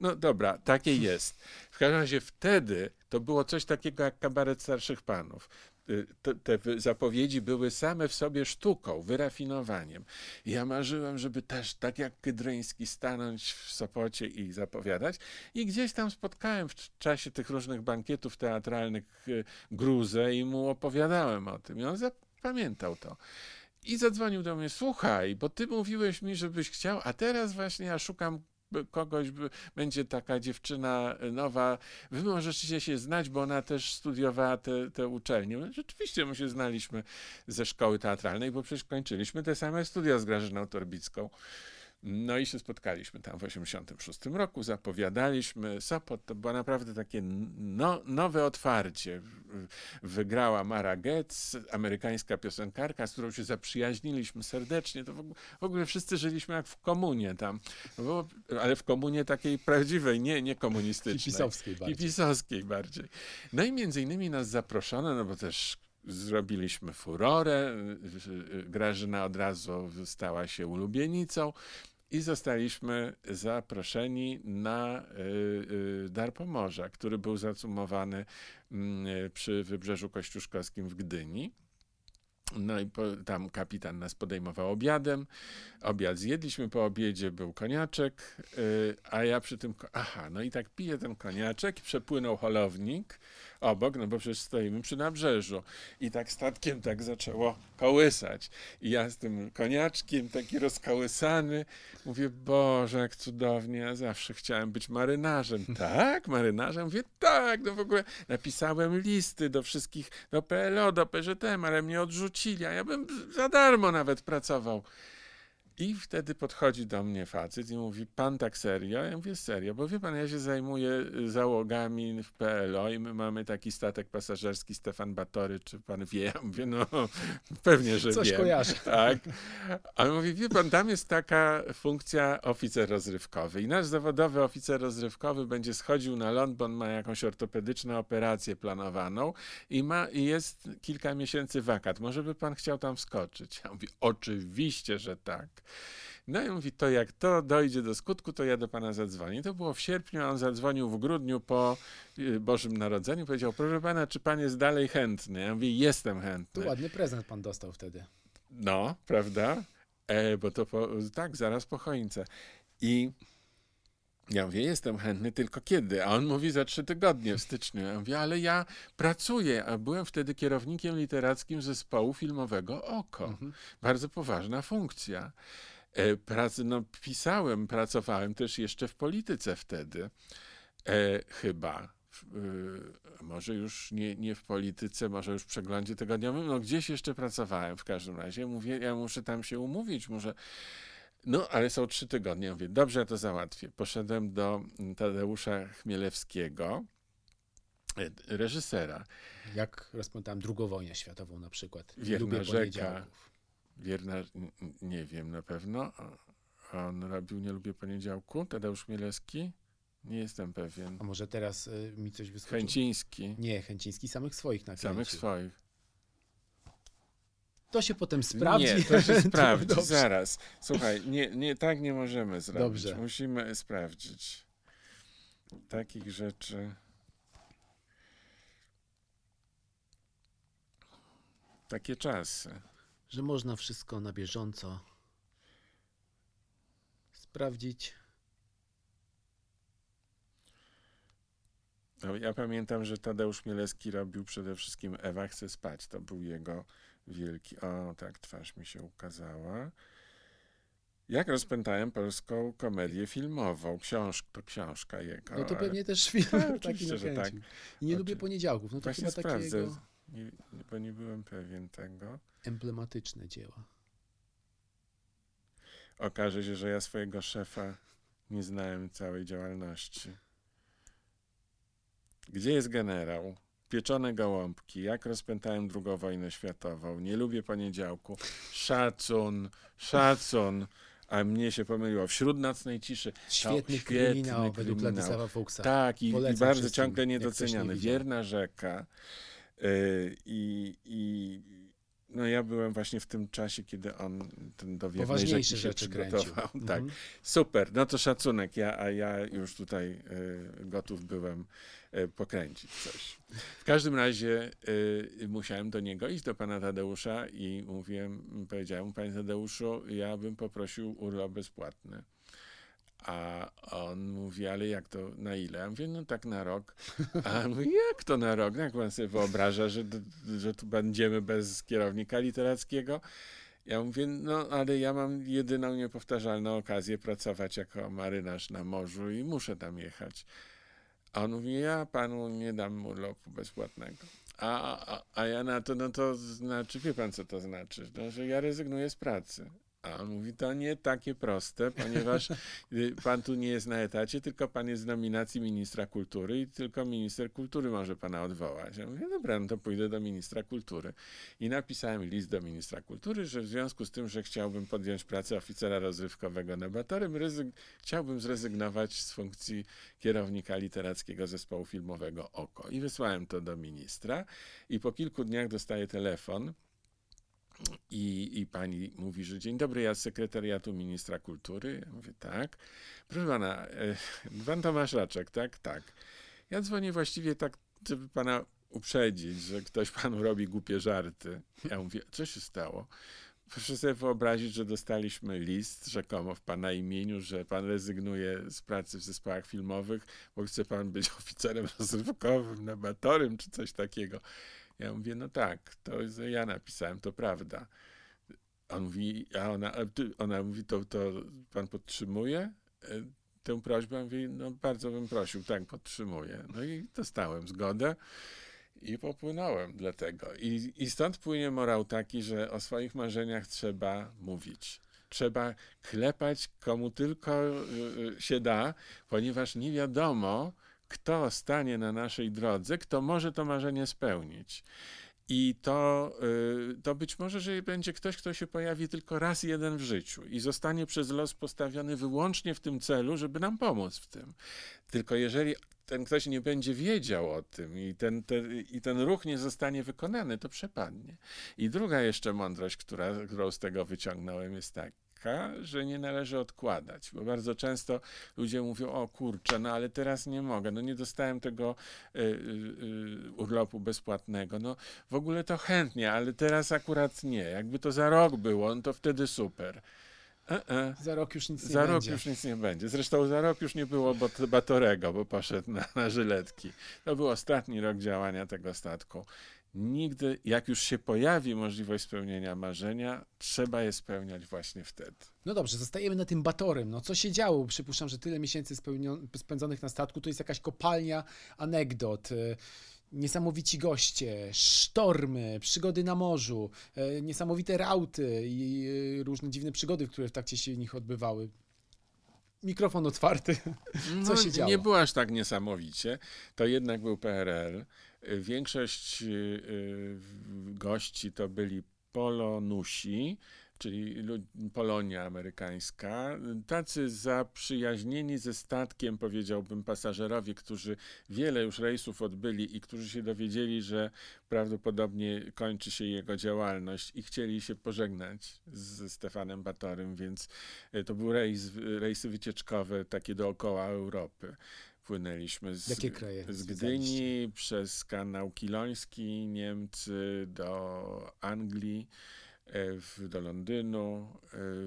No dobra, takie jest. W każdym razie wtedy to było coś takiego jak kabaret starszych panów. Y, te, te, zapowiedzi były same w sobie sztuką, wyrafinowaniem. Ja marzyłem, żeby też, tak jak Kydryński, stanąć w Sopocie i zapowiadać. I gdzieś tam spotkałem w czasie tych różnych bankietów teatralnych y, Gruzę i mu opowiadałem o tym. I on zapamiętał to. I zadzwonił do mnie, słuchaj, bo ty mówiłeś mi, żebyś chciał, a teraz właśnie ja szukam kogoś, będzie taka dziewczyna nowa, wy możecie się znać, bo ona też studiowała te, te uczelnie. Rzeczywiście my się znaliśmy ze szkoły teatralnej, bo przecież kończyliśmy te same studia z Grażyną Torbicką. No i się spotkaliśmy tam w 86 roku, zapowiadaliśmy. Sopot to było naprawdę takie no, nowe otwarcie. Wygrała Mara Getz, amerykańska piosenkarka, z którą się zaprzyjaźniliśmy serdecznie. To w ogóle, w ogóle wszyscy żyliśmy jak w komunie tam, no ale w komunie takiej prawdziwej, nie, nie komunistycznej. Hipisowskiej bardziej. Hipisowskiej bardziej. No i między innymi nas zaproszono, no bo też zrobiliśmy furorę. Grażyna od razu stała się ulubienicą i zostaliśmy zaproszeni na y, y, Dar Pomorza, który był zacumowany mm, przy Wybrzeżu Kościuszkowskim w Gdyni. No i po, tam kapitan nas podejmował obiadem. Obiad zjedliśmy, po obiedzie był koniaczek, a ja przy tym, aha, no i tak piję ten koniaczek przepłynął holownik obok, no bo przecież stoimy przy nabrzeżu. I tak statkiem tak zaczęło kołysać. I ja z tym koniaczkiem taki rozkołysany mówię, Boże, jak cudownie, ja zawsze chciałem być marynarzem. tak, marynarzem? Mówię, tak, no w ogóle napisałem listy do wszystkich, do PLO, do PZM, ale mnie odrzucili, a ja bym za darmo nawet pracował. I wtedy podchodzi do mnie facet i mówi, pan tak serio? Ja mówię, serio, bo wie pan, ja się zajmuję y, załogami w PLO i my mamy taki statek pasażerski Stefan Batory, czy pan wie? Ja mówię, no pewnie, że Coś wiem. kojarzę. Tak. A on mówi, wie pan, tam jest taka funkcja oficer rozrywkowy i nasz zawodowy oficer rozrywkowy będzie schodził na ląd, bo on ma jakąś ortopedyczną operację planowaną i, ma, i jest kilka miesięcy wakat. Może by pan chciał tam wskoczyć? Ja mówię, oczywiście, że tak. No i mówi, to jak to dojdzie do skutku, to ja do pana zadzwonię. To było w sierpniu, a on zadzwonił w grudniu po y, Bożym Narodzeniu. Powiedział, proszę pana, czy pan jest dalej chętny? Ja mówię, jestem chętny. To ładny prezent pan dostał wtedy. No, prawda? E, bo to po, tak, zaraz po choince. I ja mówię, jestem chętny, tylko kiedy? A on mówi za trzy tygodnie w styczniu. Ja mówię, ale ja pracuję, a byłem wtedy kierownikiem literackim zespołu filmowego Oko. Mhm. Bardzo poważna funkcja. E, prac, no, pisałem, pracowałem też jeszcze w polityce wtedy. E, chyba. E, może już nie, nie w polityce, może już w przeglądzie tygodniowym, no gdzieś jeszcze pracowałem w każdym razie. Mówię, ja muszę tam się umówić, muszę no, ale są trzy tygodnie. Ja mówię, dobrze, ja to załatwię. Poszedłem do Tadeusza Chmielewskiego, e, reżysera. Jak rozpamiętałem drugą wojnę światową na przykład. Wierna Lubię rzeka. Wierna, nie wiem na pewno. On robił Nie lubię poniedziałku, Tadeusz Chmielewski. Nie jestem pewien. A może teraz y, mi coś wyskoczyło? Chęciński. Nie, Chęciński samych swoich nakręcił. Samych swoich. To się potem sprawdzi. Nie, to się sprawdzi, to zaraz. Słuchaj, nie, nie, tak nie możemy zrobić. Dobrze. Musimy sprawdzić. Takich rzeczy... Takie czasy. Że można wszystko na bieżąco sprawdzić. No, ja pamiętam, że Tadeusz Mielewski robił przede wszystkim Ewa chce spać. To był jego wielki. O, tak, twarz mi się ukazała. Jak rozpętałem polską komedię filmową. Książ, to książka jego. No to pewnie też film Tak, taki że nakręcił. I nie Oczy- lubię poniedziałków. No to Właśnie chyba sprawdzę, jego nie, bo nie byłem pewien tego. emblematyczne dzieła. Okaże się, że ja swojego szefa nie znałem całej działalności. Gdzie jest generał? Pieczone gołąbki. Jak rozpętałem drugą wojnę światową? Nie lubię poniedziałku. Szacun, szacun. A mnie się pomyliło. Wśród nocnej ciszy. Świetny świetny kryminał według kryminał. Władysława Fuchsa. Tak, i, i bardzo ciągle nie niedoceniany. widział. Wierna rzeka. Yy, I, i no ja byłem właśnie w tym czasie, kiedy on ten do wiernej rzeki się rzeczy kręcił. przygotował. Tak. Mhm. Super, no to szacunek, ja, a ja już tutaj y, gotów byłem y, pokręcić coś. W każdym razie y, musiałem do niego iść, do pana Tadeusza i mówiłem, powiedziałem mu, panie Tadeuszu, ja bym poprosił urlop bezpłatny. A on mówi, ale jak to, na ile? Ja mówię, no tak na rok. A on mówi, jak to na rok? No Jak pan sobie wyobraża, że, że tu będziemy bez kierownika literackiego? Ja mówię, no ale ja mam jedyną niepowtarzalną okazję pracować jako marynarz na morzu i muszę tam jechać. A on mówi, ja panu nie dam urlopu bezpłatnego. A, a, a ja na to, no to znaczy, wie pan co to znaczy? No, że ja rezygnuję z pracy. A on mówi, to nie takie proste, ponieważ y, pan tu nie jest na etacie, tylko pan jest z nominacji ministra kultury i tylko minister kultury może pana odwołać. Ja mówię, dobra, no to pójdę do ministra kultury. I napisałem list do ministra kultury, że w związku z tym, że chciałbym podjąć pracę oficera rozrywkowego na Batorym, ryzyk, chciałbym zrezygnować z funkcji kierownika literackiego zespołu filmowego OKO. I wysłałem to do ministra i po kilku dniach dostaję telefon, i, I pani mówi, że dzień dobry, ja z sekretariatu ministra kultury. Ja mówię, tak. Proszę pana, e, pan Tomasz Raczek, tak? Tak. Ja dzwonię właściwie tak, żeby pana uprzedzić, że ktoś panu robi głupie żarty. Ja mówię, co się stało? Proszę sobie wyobrazić, że dostaliśmy list rzekomo w pana imieniu, że pan rezygnuje z pracy w zespołach filmowych, bo chce pan być oficerem rozrywkowym, nabatorem czy coś takiego. Ja mówię, no tak, to jest- ja napisałem, to prawda. On mówi, a ona, ona mówi, to, to pan podtrzymuje e, tę prośbę? Ja mówię, no bardzo bym prosił, tak, podtrzymuję. No i dostałem zgodę i popłynąłem dlatego. I, I stąd płynie morał taki, że o swoich marzeniach trzeba mówić. Trzeba klepać komu tylko y, y, się da, ponieważ nie wiadomo, kto stanie na naszej drodze, kto może to marzenie spełnić. I to, y, to być może, że będzie ktoś, kto się pojawi tylko raz jeden w życiu i zostanie przez los postawiony wyłącznie w tym celu, żeby nam pomóc w tym. Tylko jeżeli ten ktoś nie będzie wiedział o tym i ten, ten, i ten ruch nie zostanie wykonany, to przepadnie. I druga jeszcze mądrość, która, którą z tego wyciągnąłem, jest taka, że nie należy odkładać, bo bardzo często ludzie mówią, o kurczę, no ale teraz nie mogę, no nie dostałem tego y, y, y, urlopu bezpłatnego, no w ogóle to chętnie, ale teraz akurat nie, jakby to za rok było, no to wtedy super. E -e. Za rok już nic nie Za rok będzie. już nic nie będzie. Zresztą za rok już nie było Batorego, bo poszedł na, na żyletki. To był ostatni rok działania tego statku. Nigdy, jak już się pojawi możliwość spełnienia marzenia, trzeba je spełniać właśnie wtedy. No dobrze, zostajemy na tym Batorym. No co się działo? Przypuszczam, że tyle miesięcy spędzonych na statku to jest jakaś kopalnia anegdot. y, Niesamowici goście, sztormy, przygody na morzu, y, niesamowite rauty i y, różne dziwne przygody, które w trakcie się nich odbywały. Mikrofon otwarty. Co się działo? No, Nie było aż tak niesamowicie. To jednak był PRL. Y, Większość y, y, gości to byli Polonusi, czyli Polonia amerykańska. Tacy zaprzyjaźnieni ze statkiem, powiedziałbym, pasażerowie, którzy wiele już rejsów odbyli i którzy się dowiedzieli, że prawdopodobnie kończy się jego działalność i chcieli się pożegnać ze Stefanem Batorym, więc to był rejs, rejsy wycieczkowe takie dookoła Europy. Płynęliśmy z, Jakie kraje z? Gdyni przez kanał Kiloński, Niemcy do Anglii. W, do Londynu,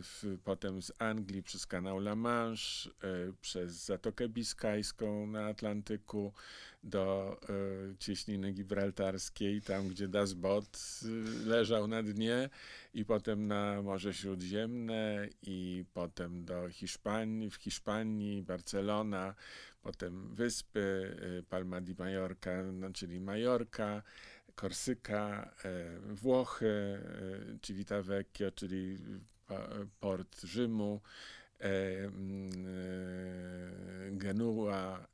w, potem z Anglii przez kanał La Manche, przez Zatokę Biskajską na Atlantyku do cieśniny gibraltarskiej, tam gdzie Das Boot leżał na dnie i potem na Morze Śródziemne i potem do Hiszpanii, w Hiszpanii, Barcelona, potem wyspy, Palma di Mallorca, no, czyli Majorka, Korsyka, e, Włochy, e, Civitavecchio, czyli port Rzymu, e, Genua,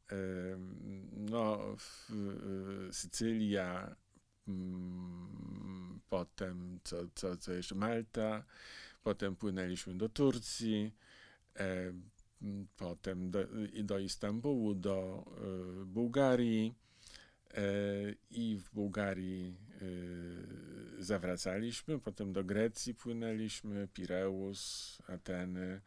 no, Sycylia, mm, potem co, co, co jeszcze Malta, potem płynęliśmy do Turcji, potem do, do Istambułu, do Bułgarii. E, i w Bułgarii e, zawracaliśmy, potem do Grecji płynęliśmy, Pireus, Ateny,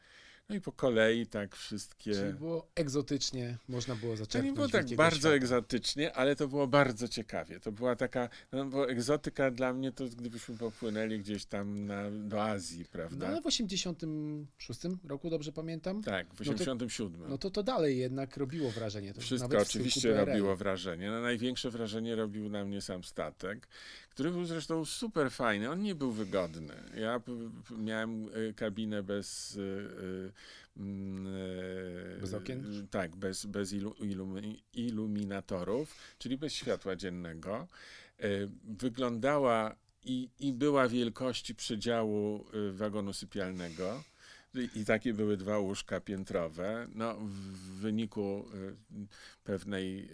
no i po kolei tak wszystkie. Czyli było egzotycznie, można było zaczerpnąć. To nie było tak bardzo świata. egzotycznie, ale to było bardzo ciekawie. To była taka, no bo egzotyka dla mnie to gdybyśmy popłynęli gdzieś tam na, do Azji, prawda? No ale w 86 roku, dobrze pamiętam? Tak, w 87. No to, no to, to dalej jednak robiło wrażenie. To Wszystko oczywiście robiło wrażenie. No, największe wrażenie robił na mnie sam statek, który był zresztą super fajny. On nie był wygodny. Ja miałem e, kabinę bez e, e, bez okien? Tak, bez, bez ilu, iluminatorów, czyli bez światła dziennego. E, wyglądała i, i była wielkości przedziału e, wagonu sypialnego. I takie były dwa łóżka piętrowe. No, w wyniku pewnej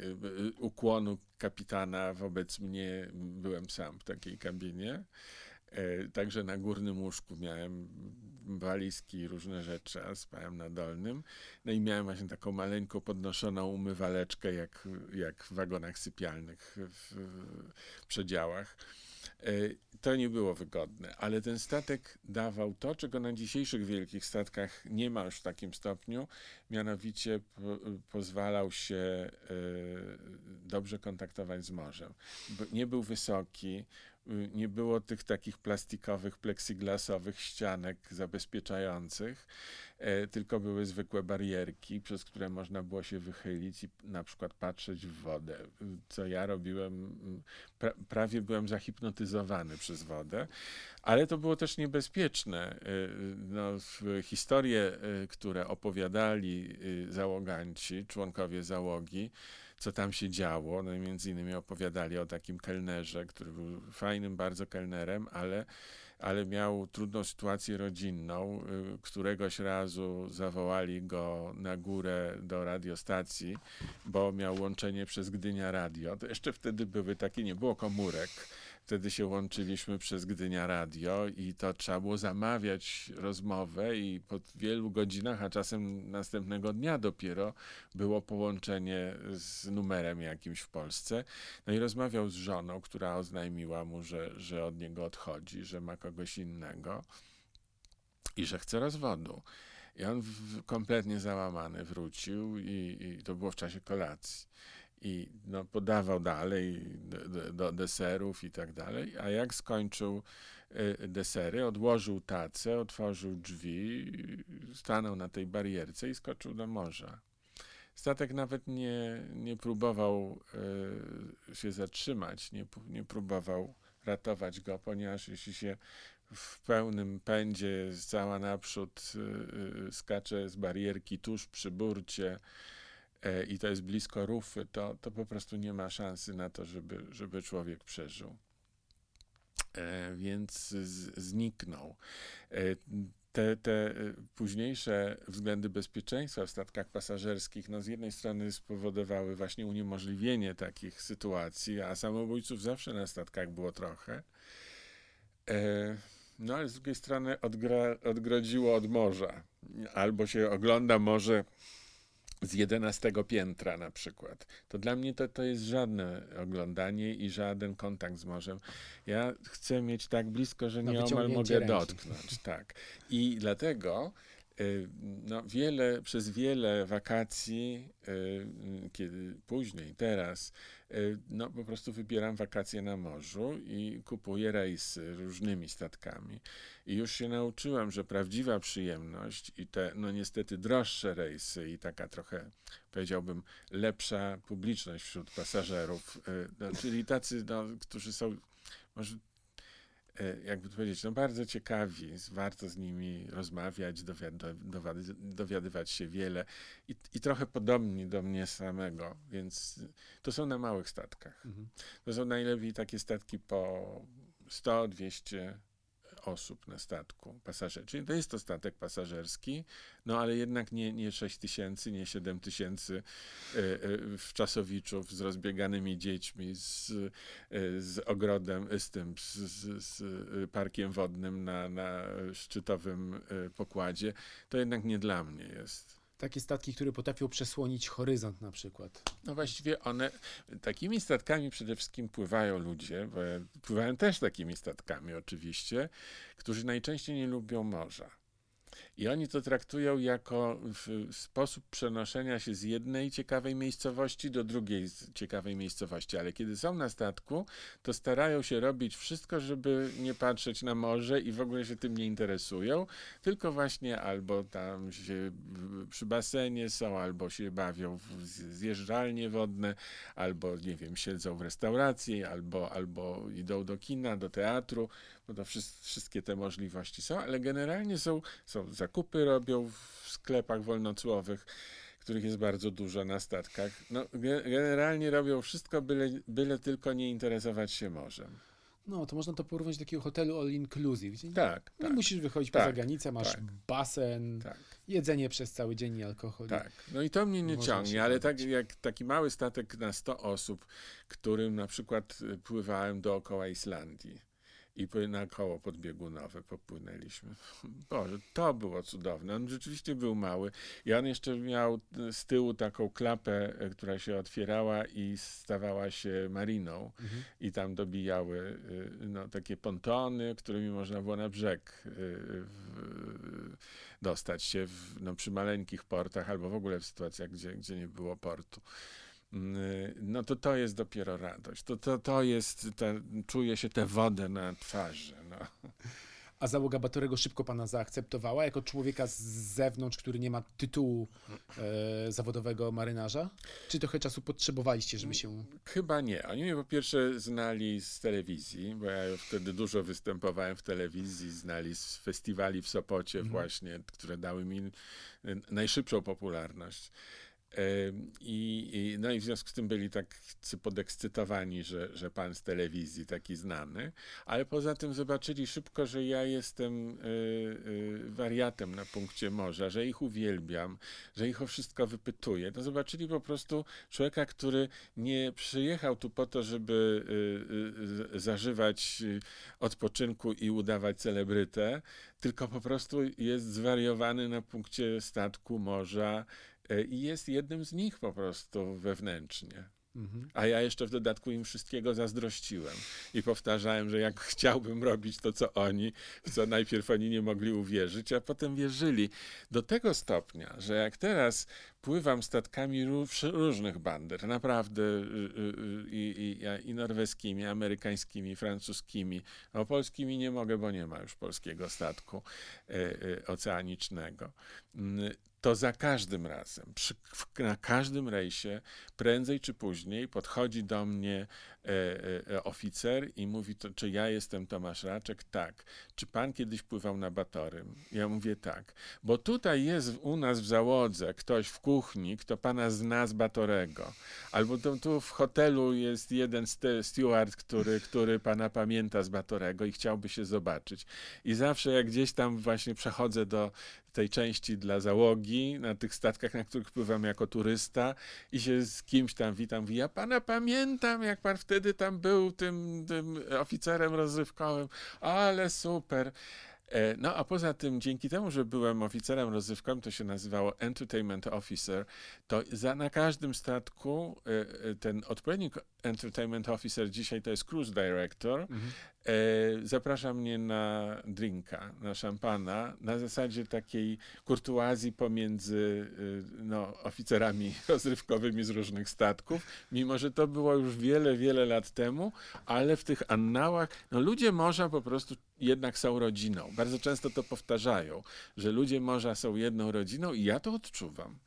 ukłonu kapitana wobec mnie byłem sam w takiej kabinie. Także na górnym łóżku miałem walizki, różne rzeczy, a spałem na dolnym. No i miałem właśnie taką maleńką podnoszoną umywaleczkę, jak, jak w wagonach sypialnych w, w przedziałach. E, to nie było wygodne, ale ten statek dawał to, czego na dzisiejszych wielkich statkach nie ma już w takim stopniu, mianowicie po, pozwalał się e, dobrze kontaktować z morzem. Nie był wysoki, nie było tych takich plastikowych, plexiglasowych ścianek zabezpieczających, e, tylko były zwykłe barierki, przez które można było się wychylić i na przykład patrzeć w wodę. Co ja robiłem, pra, prawie byłem zahipnotyzowany przez wodę, ale to było też niebezpieczne. E, no, historie, e, które opowiadali załoganci, członkowie załogi, co tam się działo. No i między innymi opowiadali o takim kelnerze, który był fajnym bardzo kelnerem, ale, ale miał trudną sytuację rodzinną. Y, któregoś razu zawołali go na górę do radiostacji, bo miał łączenie przez Gdynia Radio. To jeszcze wtedy były takie, nie było komórek Wtedy się łączyliśmy przez Gdynia Radio i to trzeba było zamawiać rozmowę i po wielu godzinach, a czasem następnego dnia dopiero było połączenie z numerem jakimś w Polsce. No i rozmawiał z żoną, która oznajmiła mu, że, że od niego odchodzi, że ma kogoś innego i że chce rozwodu. I on w, kompletnie załamany wrócił i, i to było w czasie kolacji i no, podawał dalej do, do, deserów i tak dalej, a jak skończył y, desery, odłożył tacę, otworzył drzwi, stanął na tej barierce i skoczył do morza. Statek nawet nie, nie próbował y, się zatrzymać, nie, nie próbował ratować go, ponieważ jeśli się w pełnym pędzie cała naprzód y, skacze z barierki tuż przy burcie, E, i to jest blisko rufy, to, to po prostu nie ma szansy na to, żeby, żeby człowiek przeżył. E, więc zniknął. E, te, te późniejsze względy bezpieczeństwa w statkach pasażerskich, no z jednej strony spowodowały właśnie uniemożliwienie takich sytuacji, a samobójców zawsze na statkach było trochę. No ale z drugiej strony odgra, odgrodziło od morza. Albo się ogląda morze z jedenastego piętra na przykład. To dla mnie to, to jest żadne oglądanie i żaden kontakt z morzem. Ja chcę mieć tak blisko, że nieomal mogę ręki. dotknąć. Tak. I dlatego no, wiele, przez wiele wakacji, kiedy później, teraz, no po prostu wybieram wakacje na morzu i kupuję rejsy różnymi statkami. I już się nauczyłem, że prawdziwa przyjemność i te, no niestety droższe rejsy i taka trochę, powiedziałbym, lepsza publiczność wśród pasażerów, no, czyli tacy, no, którzy są może jakby to powiedzieć, no bardzo ciekawi, warto z nimi rozmawiać, dowiad dowiadywać się wiele I, i trochę podobni do mnie samego, więc to są na małych statkach. Mhm. To są najlepiej takie statki po 100, 200 osób na statku pasażerów. Czyli to jest to statek pasażerski, no ale jednak nie, nie 6 tysięcy, nie 7 tysięcy e, e, wczasowiczów z rozbieganymi dziećmi, z, e, z ogrodem, z tym, z, z parkiem wodnym na, na szczytowym pokładzie. To jednak nie dla mnie jest takie statki, które potrafią przesłonić horyzont na przykład. No właściwie one, takimi statkami przede wszystkim pływają ludzie, bo pływają też takimi statkami oczywiście, którzy najczęściej nie lubią morza. I oni to traktują jako sposób przenoszenia się z jednej ciekawej miejscowości do drugiej ciekawej miejscowości. Ale kiedy są na statku, to starają się robić wszystko, żeby nie patrzeć na morze i w ogóle się tym nie interesują, tylko właśnie albo tam się przy basenie są, albo się bawią w zjeżdżalnie wodne, albo nie wiem, siedzą w restauracji, albo, albo idą do kina, do teatru bo to wszystkie te możliwości są, ale generalnie są, są zakupy robią w sklepach wolnocłowych, których jest bardzo dużo na statkach. No, generalnie robią wszystko, byle, byle tylko nie interesować się morzem. No, to można to porównać do takiego hotelu all inclusive. Gdzie tak, nie tak. musisz wychodzić tak, poza granicę, masz tak, basen, tak. jedzenie przez cały dzień i alkohol. Tak, no i to mnie nie ciągnie, ale tak jak taki mały statek na 100 osób, którym na przykład y, pływałem dookoła Islandii i na koło podbiegunowe popłynęliśmy. Boże, to było cudowne. On rzeczywiście był mały i on jeszcze miał z tyłu taką klapę, e, która się otwierała i stawała się mariną mhm. i tam dobijały e, no, takie pontony, którymi można było na brzeg e, dostać się w, no, przy maleńkich portach albo w ogóle w sytuacjach, gdzie, gdzie nie było portu. Mm, no to to jest dopiero radość. To, to, to jest, te, czuje się tę wodę na twarzy. No. A załoga Batorego szybko pana zaakceptowała jako człowieka z zewnątrz, który nie ma tytułu e, zawodowego marynarza? Czy trochę czasu potrzebowaliście, żeby się... Chyba nie. Oni mnie po pierwsze znali z telewizji, bo ja wtedy dużo występowałem w telewizji, znali z festiwali w Sopocie mhm. właśnie, które dały mi najszybszą popularność. I, I, no i w związku z tym byli tak podekscytowani, że, że pan z telewizji taki znany, ale poza tym zobaczyli szybko, że ja jestem y, y, wariatem na punkcie morza, że ich uwielbiam, że ich o wszystko wypytuję. No zobaczyli po prostu człowieka, który nie przyjechał tu po to, żeby y, zażywać odpoczynku i udawać celebrytę, tylko po prostu jest zwariowany na punkcie statku, morza, i jest jednym z nich po prostu wewnętrznie. Mhm. A ja jeszcze w dodatku im wszystkiego zazdrościłem i powtarzałem, że jak chciałbym robić to, co oni, w co najpierw oni nie mogli uwierzyć, a potem wierzyli. Do tego stopnia, że jak teraz pływam statkami różnych bander, naprawdę y, y, y, i, i, i norweskimi, amerykańskimi, francuskimi, o polskimi nie mogę, bo nie ma już polskiego statku e, e, oceanicznego mm, to za każdym razem, przy, na każdym rejsie, prędzej czy później podchodzi do mnie e, e, oficer i mówi, to, czy ja jestem Tomasz Raczek? Tak. Czy pan kiedyś pływał na Batorym? Ja mówię tak. Bo tutaj jest u nas w załodze ktoś w kuchni, kto pana zna z Batorego. Albo tu w hotelu jest jeden steward, który, który pana pamięta z Batorego i chciałby się zobaczyć. I zawsze jak gdzieś tam właśnie przechodzę do tej części dla załogi, na tych statkach, na których pływam jako turysta i się z kimś tam witam, mówi, ja pana pamiętam, jak pan wtedy tam był tym, tym oficerem rozrywkowym, ale super. E, no a poza tym, dzięki temu, że byłem oficerem rozrywkowym, to się nazywało Entertainment Officer, to za, na każdym statku e, e, ten odpowiednik Entertainment Officer dzisiaj to jest Cruise Director, mhm. Zaprasza mnie na drinka, na szampana, na zasadzie takiej kurtuazji pomiędzy no, oficerami rozrywkowymi z różnych statków, mimo że to było już wiele, wiele lat temu, ale w tych annałach, no ludzie morza po prostu jednak są rodziną. Bardzo często to powtarzają, że ludzie morza są jedną rodziną i ja to odczuwam.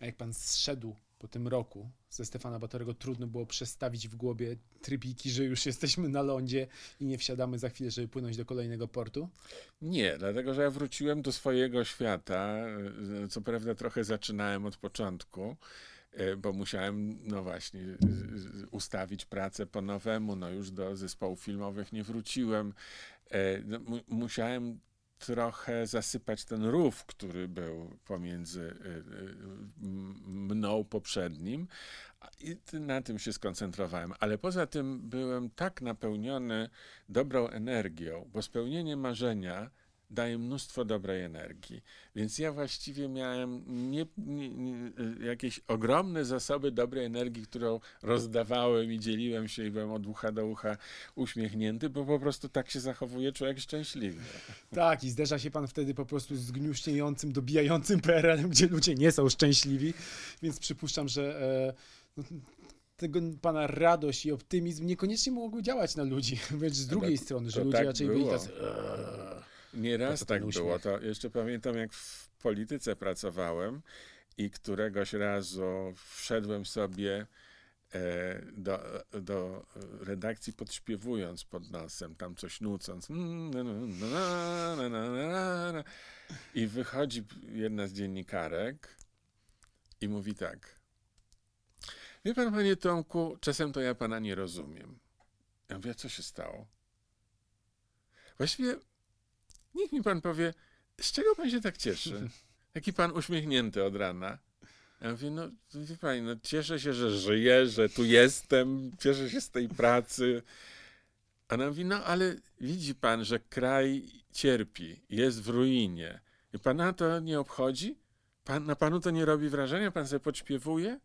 A jak pan zszedł po tym roku ze Stefana Batorego, trudno było przestawić w głowie trybiki, że już jesteśmy na lądzie i nie wsiadamy za chwilę, żeby płynąć do kolejnego portu? Nie, dlatego że ja wróciłem do swojego świata. Co prawda trochę zaczynałem od początku e, bo musiałem, no właśnie, ustawić pracę po nowemu, no już do zespołów filmowych nie wróciłem. E, no, musiałem trochę zasypać ten rów, który był pomiędzy y, y, mną poprzednim. I na tym się skoncentrowałem. Ale poza tym byłem tak napełniony dobrą energią, bo spełnienie marzenia daje mnóstwo dobrej energii. Więc ja właściwie miałem nie, nie, nie, jakieś ogromne zasoby dobrej energii, którą rozdawałem i dzieliłem się i byłem od ucha do ucha uśmiechnięty, bo po prostu tak się zachowuje człowiek szczęśliwy. Tak, i zderza się pan wtedy po prostu z gniuśniejącym, dobijającym PRL-em, gdzie ludzie nie są szczęśliwi, więc przypuszczam, że e, no, tego pana radość i optymizm niekoniecznie mogły działać na ludzi, wręcz z drugiej to, strony, że ludzie tak raczej było. byli tacy... Nieraz tak było. To jeszcze pamiętam, jak w polityce pracowałem i któregoś razu wszedłem sobie e, do, do redakcji podśpiewując pod nosem, tam coś nucąc. I wychodzi jedna z dziennikarek i mówi tak. Wie pan, panie Tomku, czasem to ja pana nie rozumiem. Ja mówię, co się stało? Właściwie Niech mi pan powie, z czego pan się tak cieszy? Jaki pan uśmiechnięty od rana. Ja mówię, no wie pani, no cieszę się, że żyję, że tu jestem, cieszę się z tej pracy. A ona mówi, no ale widzi pan, że kraj cierpi, jest w ruinie. I pana to nie obchodzi? Pan, na panu to nie robi wrażenia? Pan sobie podśpiewuje?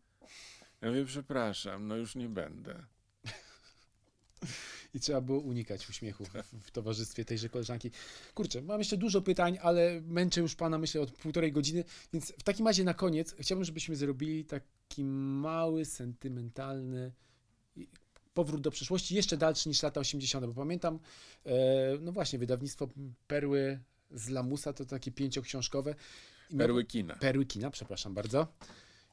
Ja mówię, przepraszam, no już nie będę i trzeba było unikać uśmiechu w, w, towarzystwie tejże koleżanki. Kurczę, mam jeszcze dużo pytań, ale męczę już pana, myślę, od półtorej godziny, więc w takim razie na koniec chciałbym, żebyśmy zrobili taki mały, sentymentalny powrót do przeszłości, jeszcze dalszy niż lata 80., bo pamiętam, e, no właśnie, wydawnictwo Perły z Lamusa, to takie pięcioksiążkowe. Perły kina. Perły kina, przepraszam bardzo.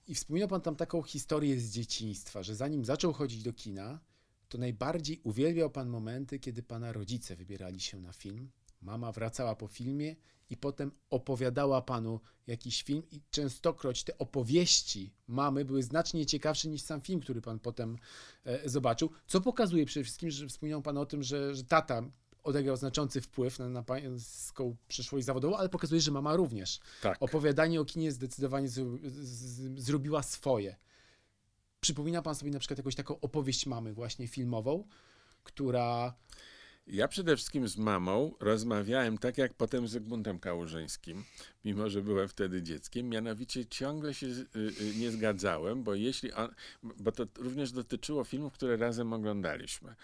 I wspominał pan tam taką historię z dzieciństwa, że zanim zaczął chodzić do kina, to najbardziej uwielbiał Pan momenty, kiedy Pana rodzice wybierali się na film. Mama wracała po filmie i potem opowiadała Panu jakiś film i częstokroć te opowieści mamy były znacznie ciekawsze niż sam film, który Pan potem e, zobaczył, co pokazuje przede wszystkim, że wspomniał Pan o tym, że, że tata odegrał znaczący wpływ na, na pańską przyszłość zawodową, ale pokazuje, że mama również. Tak. Opowiadanie o kinie zdecydowanie z, z, zrobiła swoje. Przypomina pan sobie na przykład jakąś taką opowieść mamy właśnie filmową, która... Ja przede wszystkim z mamą rozmawiałem tak jak potem z Zygmuntem Kałużyńskim, mimo że byłem wtedy dzieckiem, mianowicie ciągle się y, y, nie zgadzałem, bo jeśli on, bo to również dotyczyło filmów, które razem oglądaliśmy.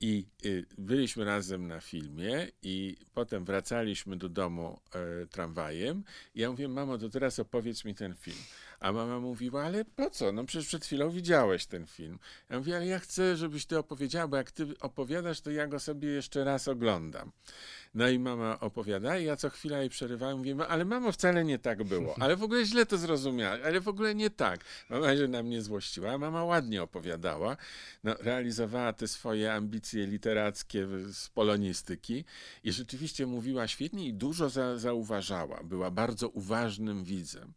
I y, byliśmy razem na filmie i potem wracaliśmy do domu e, tramwajem. I ja mówię, mamo, to teraz opowiedz mi ten film. A mama mówiła, ale po co? No przecież przed chwilą widziałeś ten film. Ja mówię, ale ja chcę, żebyś ty opowiedziała, bo jak ty opowiadasz, to ja go sobie jeszcze raz oglądam. No i mama opowiada i ja co chwila jej przerywałem, mówię, ale mamo, wcale nie tak było, ale w ogóle źle to zrozumiała, ale w ogóle nie tak. Mama się na mnie złościła, mama ładnie opowiadała, no, realizowała te swoje ambicje literackie z polonistyki i rzeczywiście mówiła świetnie i dużo za, zauważała, była bardzo uważnym widzem.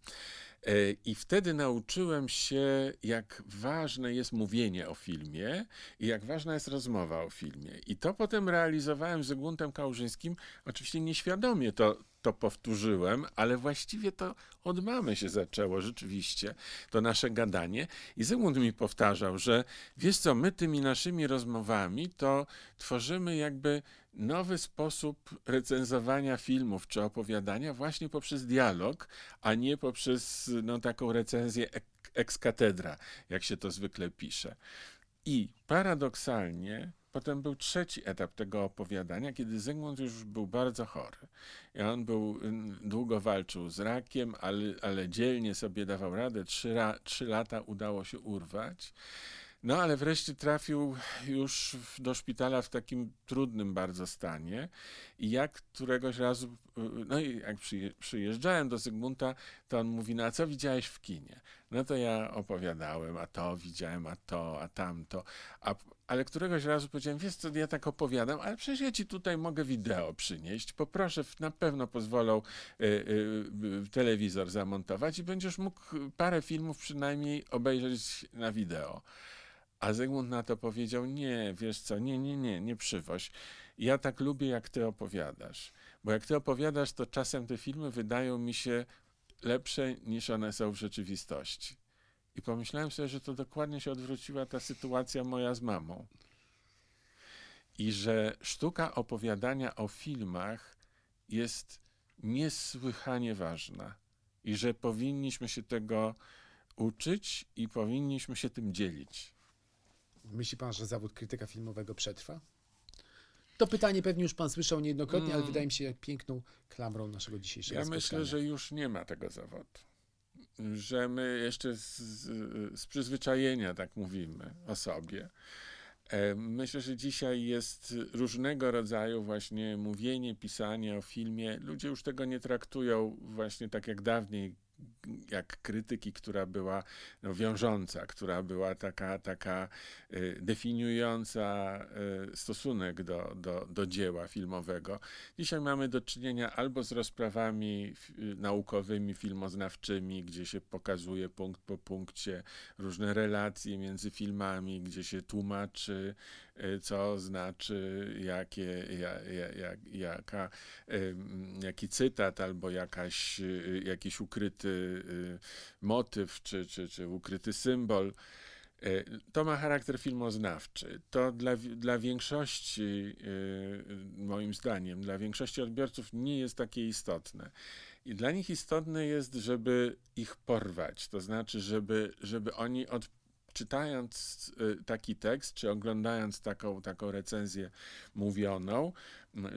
E, I wtedy nauczyłem się, jak ważne jest mówienie o filmie i jak ważna jest rozmowa o filmie. I to potem realizowałem z Zygmuntem Kałużyńskim. Oczywiście nieświadomie to, to powtórzyłem, ale właściwie to od mamy się zaczęło rzeczywiście, to nasze gadanie. I Zygmunt mi powtarzał, że wiesz co, my tymi naszymi rozmowami to tworzymy jakby nowy sposób recenzowania filmów czy opowiadania właśnie poprzez dialog, a nie poprzez no, taką recenzję ex cathedra, jak się to zwykle pisze. I paradoksalnie potem był trzeci etap tego opowiadania, kiedy Zygmunt już był bardzo chory. I on był, długo walczył z rakiem, ale, ale dzielnie sobie dawał radę. Trzy, ra, trzy lata udało się urwać. No ale wreszcie trafił już do szpitala w takim trudnym bardzo stanie i jak któregoś razu, no i jak przyjeżdżałem do Zygmunta, to on mówi, no a co widziałeś w kinie? No to ja opowiadałem, a to widziałem, a to, a tamto, a, ale któregoś razu powiedziałem, wiesz co, ja tak opowiadam, ale przecież ja ci tutaj mogę wideo przynieść, poproszę, na pewno pozwolą y, y, telewizor zamontować i będziesz mógł parę filmów przynajmniej obejrzeć na wideo. A Zygmunt na to powiedział: Nie, wiesz co, nie, nie, nie, nie przywoź. Ja tak lubię, jak ty opowiadasz. Bo jak ty opowiadasz, to czasem te filmy wydają mi się lepsze niż one są w rzeczywistości. I pomyślałem sobie, że to dokładnie się odwróciła ta sytuacja moja z mamą. I że sztuka opowiadania o filmach jest niesłychanie ważna. I że powinniśmy się tego uczyć i powinniśmy się tym dzielić. Myśli pan, że zawód krytyka filmowego przetrwa? To pytanie pewnie już pan słyszał niejednokrotnie, mm. ale wydaje mi się piękną klamrą naszego dzisiejszego ja. Ja myślę, że już nie ma tego zawodu. Że my jeszcze z, z, przyzwyczajenia tak mówimy o sobie. E, myślę, że dzisiaj jest różnego rodzaju właśnie mówienie, pisanie o filmie. Ludzie już tego nie traktują właśnie tak jak dawniej, jak krytyki, która była no, wiążąca, która była taka, taka y, definiująca y, stosunek do, do, do dzieła filmowego. Dzisiaj mamy do czynienia albo z rozprawami y, naukowymi, filmoznawczymi, gdzie się pokazuje punkt po punkcie różne relacje między filmami, gdzie się tłumaczy co znaczy, jakie, jak, jak, jaka, jaki cytat albo jakaś, y, jakiś ukryty y, motyw czy, czy, czy ukryty symbol. To ma charakter filmoznawczy. To dla, dla większości, moim zdaniem, dla większości odbiorców nie jest takie istotne. I dla nich istotne jest, żeby ich porwać, to znaczy, żeby, żeby oni od czytając y, taki tekst, czy oglądając taką, taką recenzję mówioną,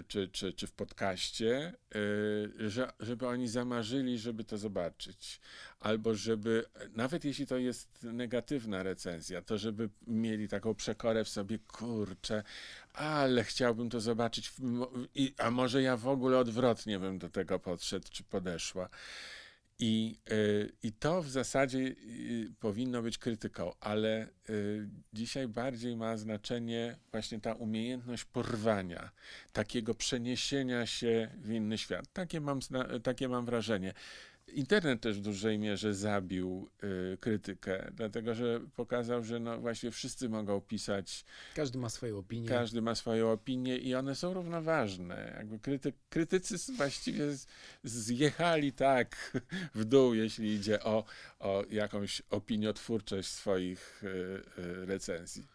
czy, czy, czy w podcaście, y, że, żeby oni zamarzyli, żeby to zobaczyć. Albo żeby, nawet jeśli to jest negatywna recenzja, to żeby mieli taką przekorę w sobie, kurczę, ale chciałbym to zobaczyć, a może ja w ogóle odwrotnie bym do tego podszedł, czy podeszła. I, y, I to w zasadzie y, powinno być krytyką, ale y, dzisiaj bardziej ma znaczenie właśnie ta umiejętność porwania, takiego przeniesienia się w inny świat. Takie mam, takie mam wrażenie. Internet też w dużej mierze zabił y, krytykę, dlatego że pokazał, że no właśnie wszyscy mogą pisać. Każdy ma swoją opinię. Każdy ma swoją opinię i one są równoważne. Jakby kryty, krytycy właściwie zjechali tak w dół, jeśli idzie o, o jakąś opiniotwórczość swoich y, y, recenzji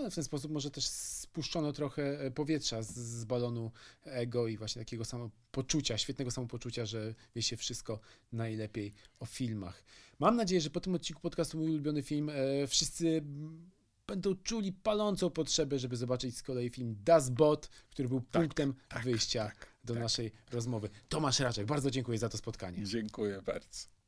ale w ten sposób może też spuszczono trochę e, powietrza z, z balonu ego i właśnie takiego samopoczucia, świetnego samopoczucia, że wie się wszystko najlepiej o filmach. Mam nadzieję, że po tym odcinku podcastu Mój ulubiony film e, wszyscy będą czuli palącą potrzebę, żeby zobaczyć z kolei film Das Bot, który był tak, punktem tak, wyjścia tak, do tak. naszej rozmowy. Tomasz Raczek, bardzo dziękuję za to spotkanie. Dziękuję bardzo.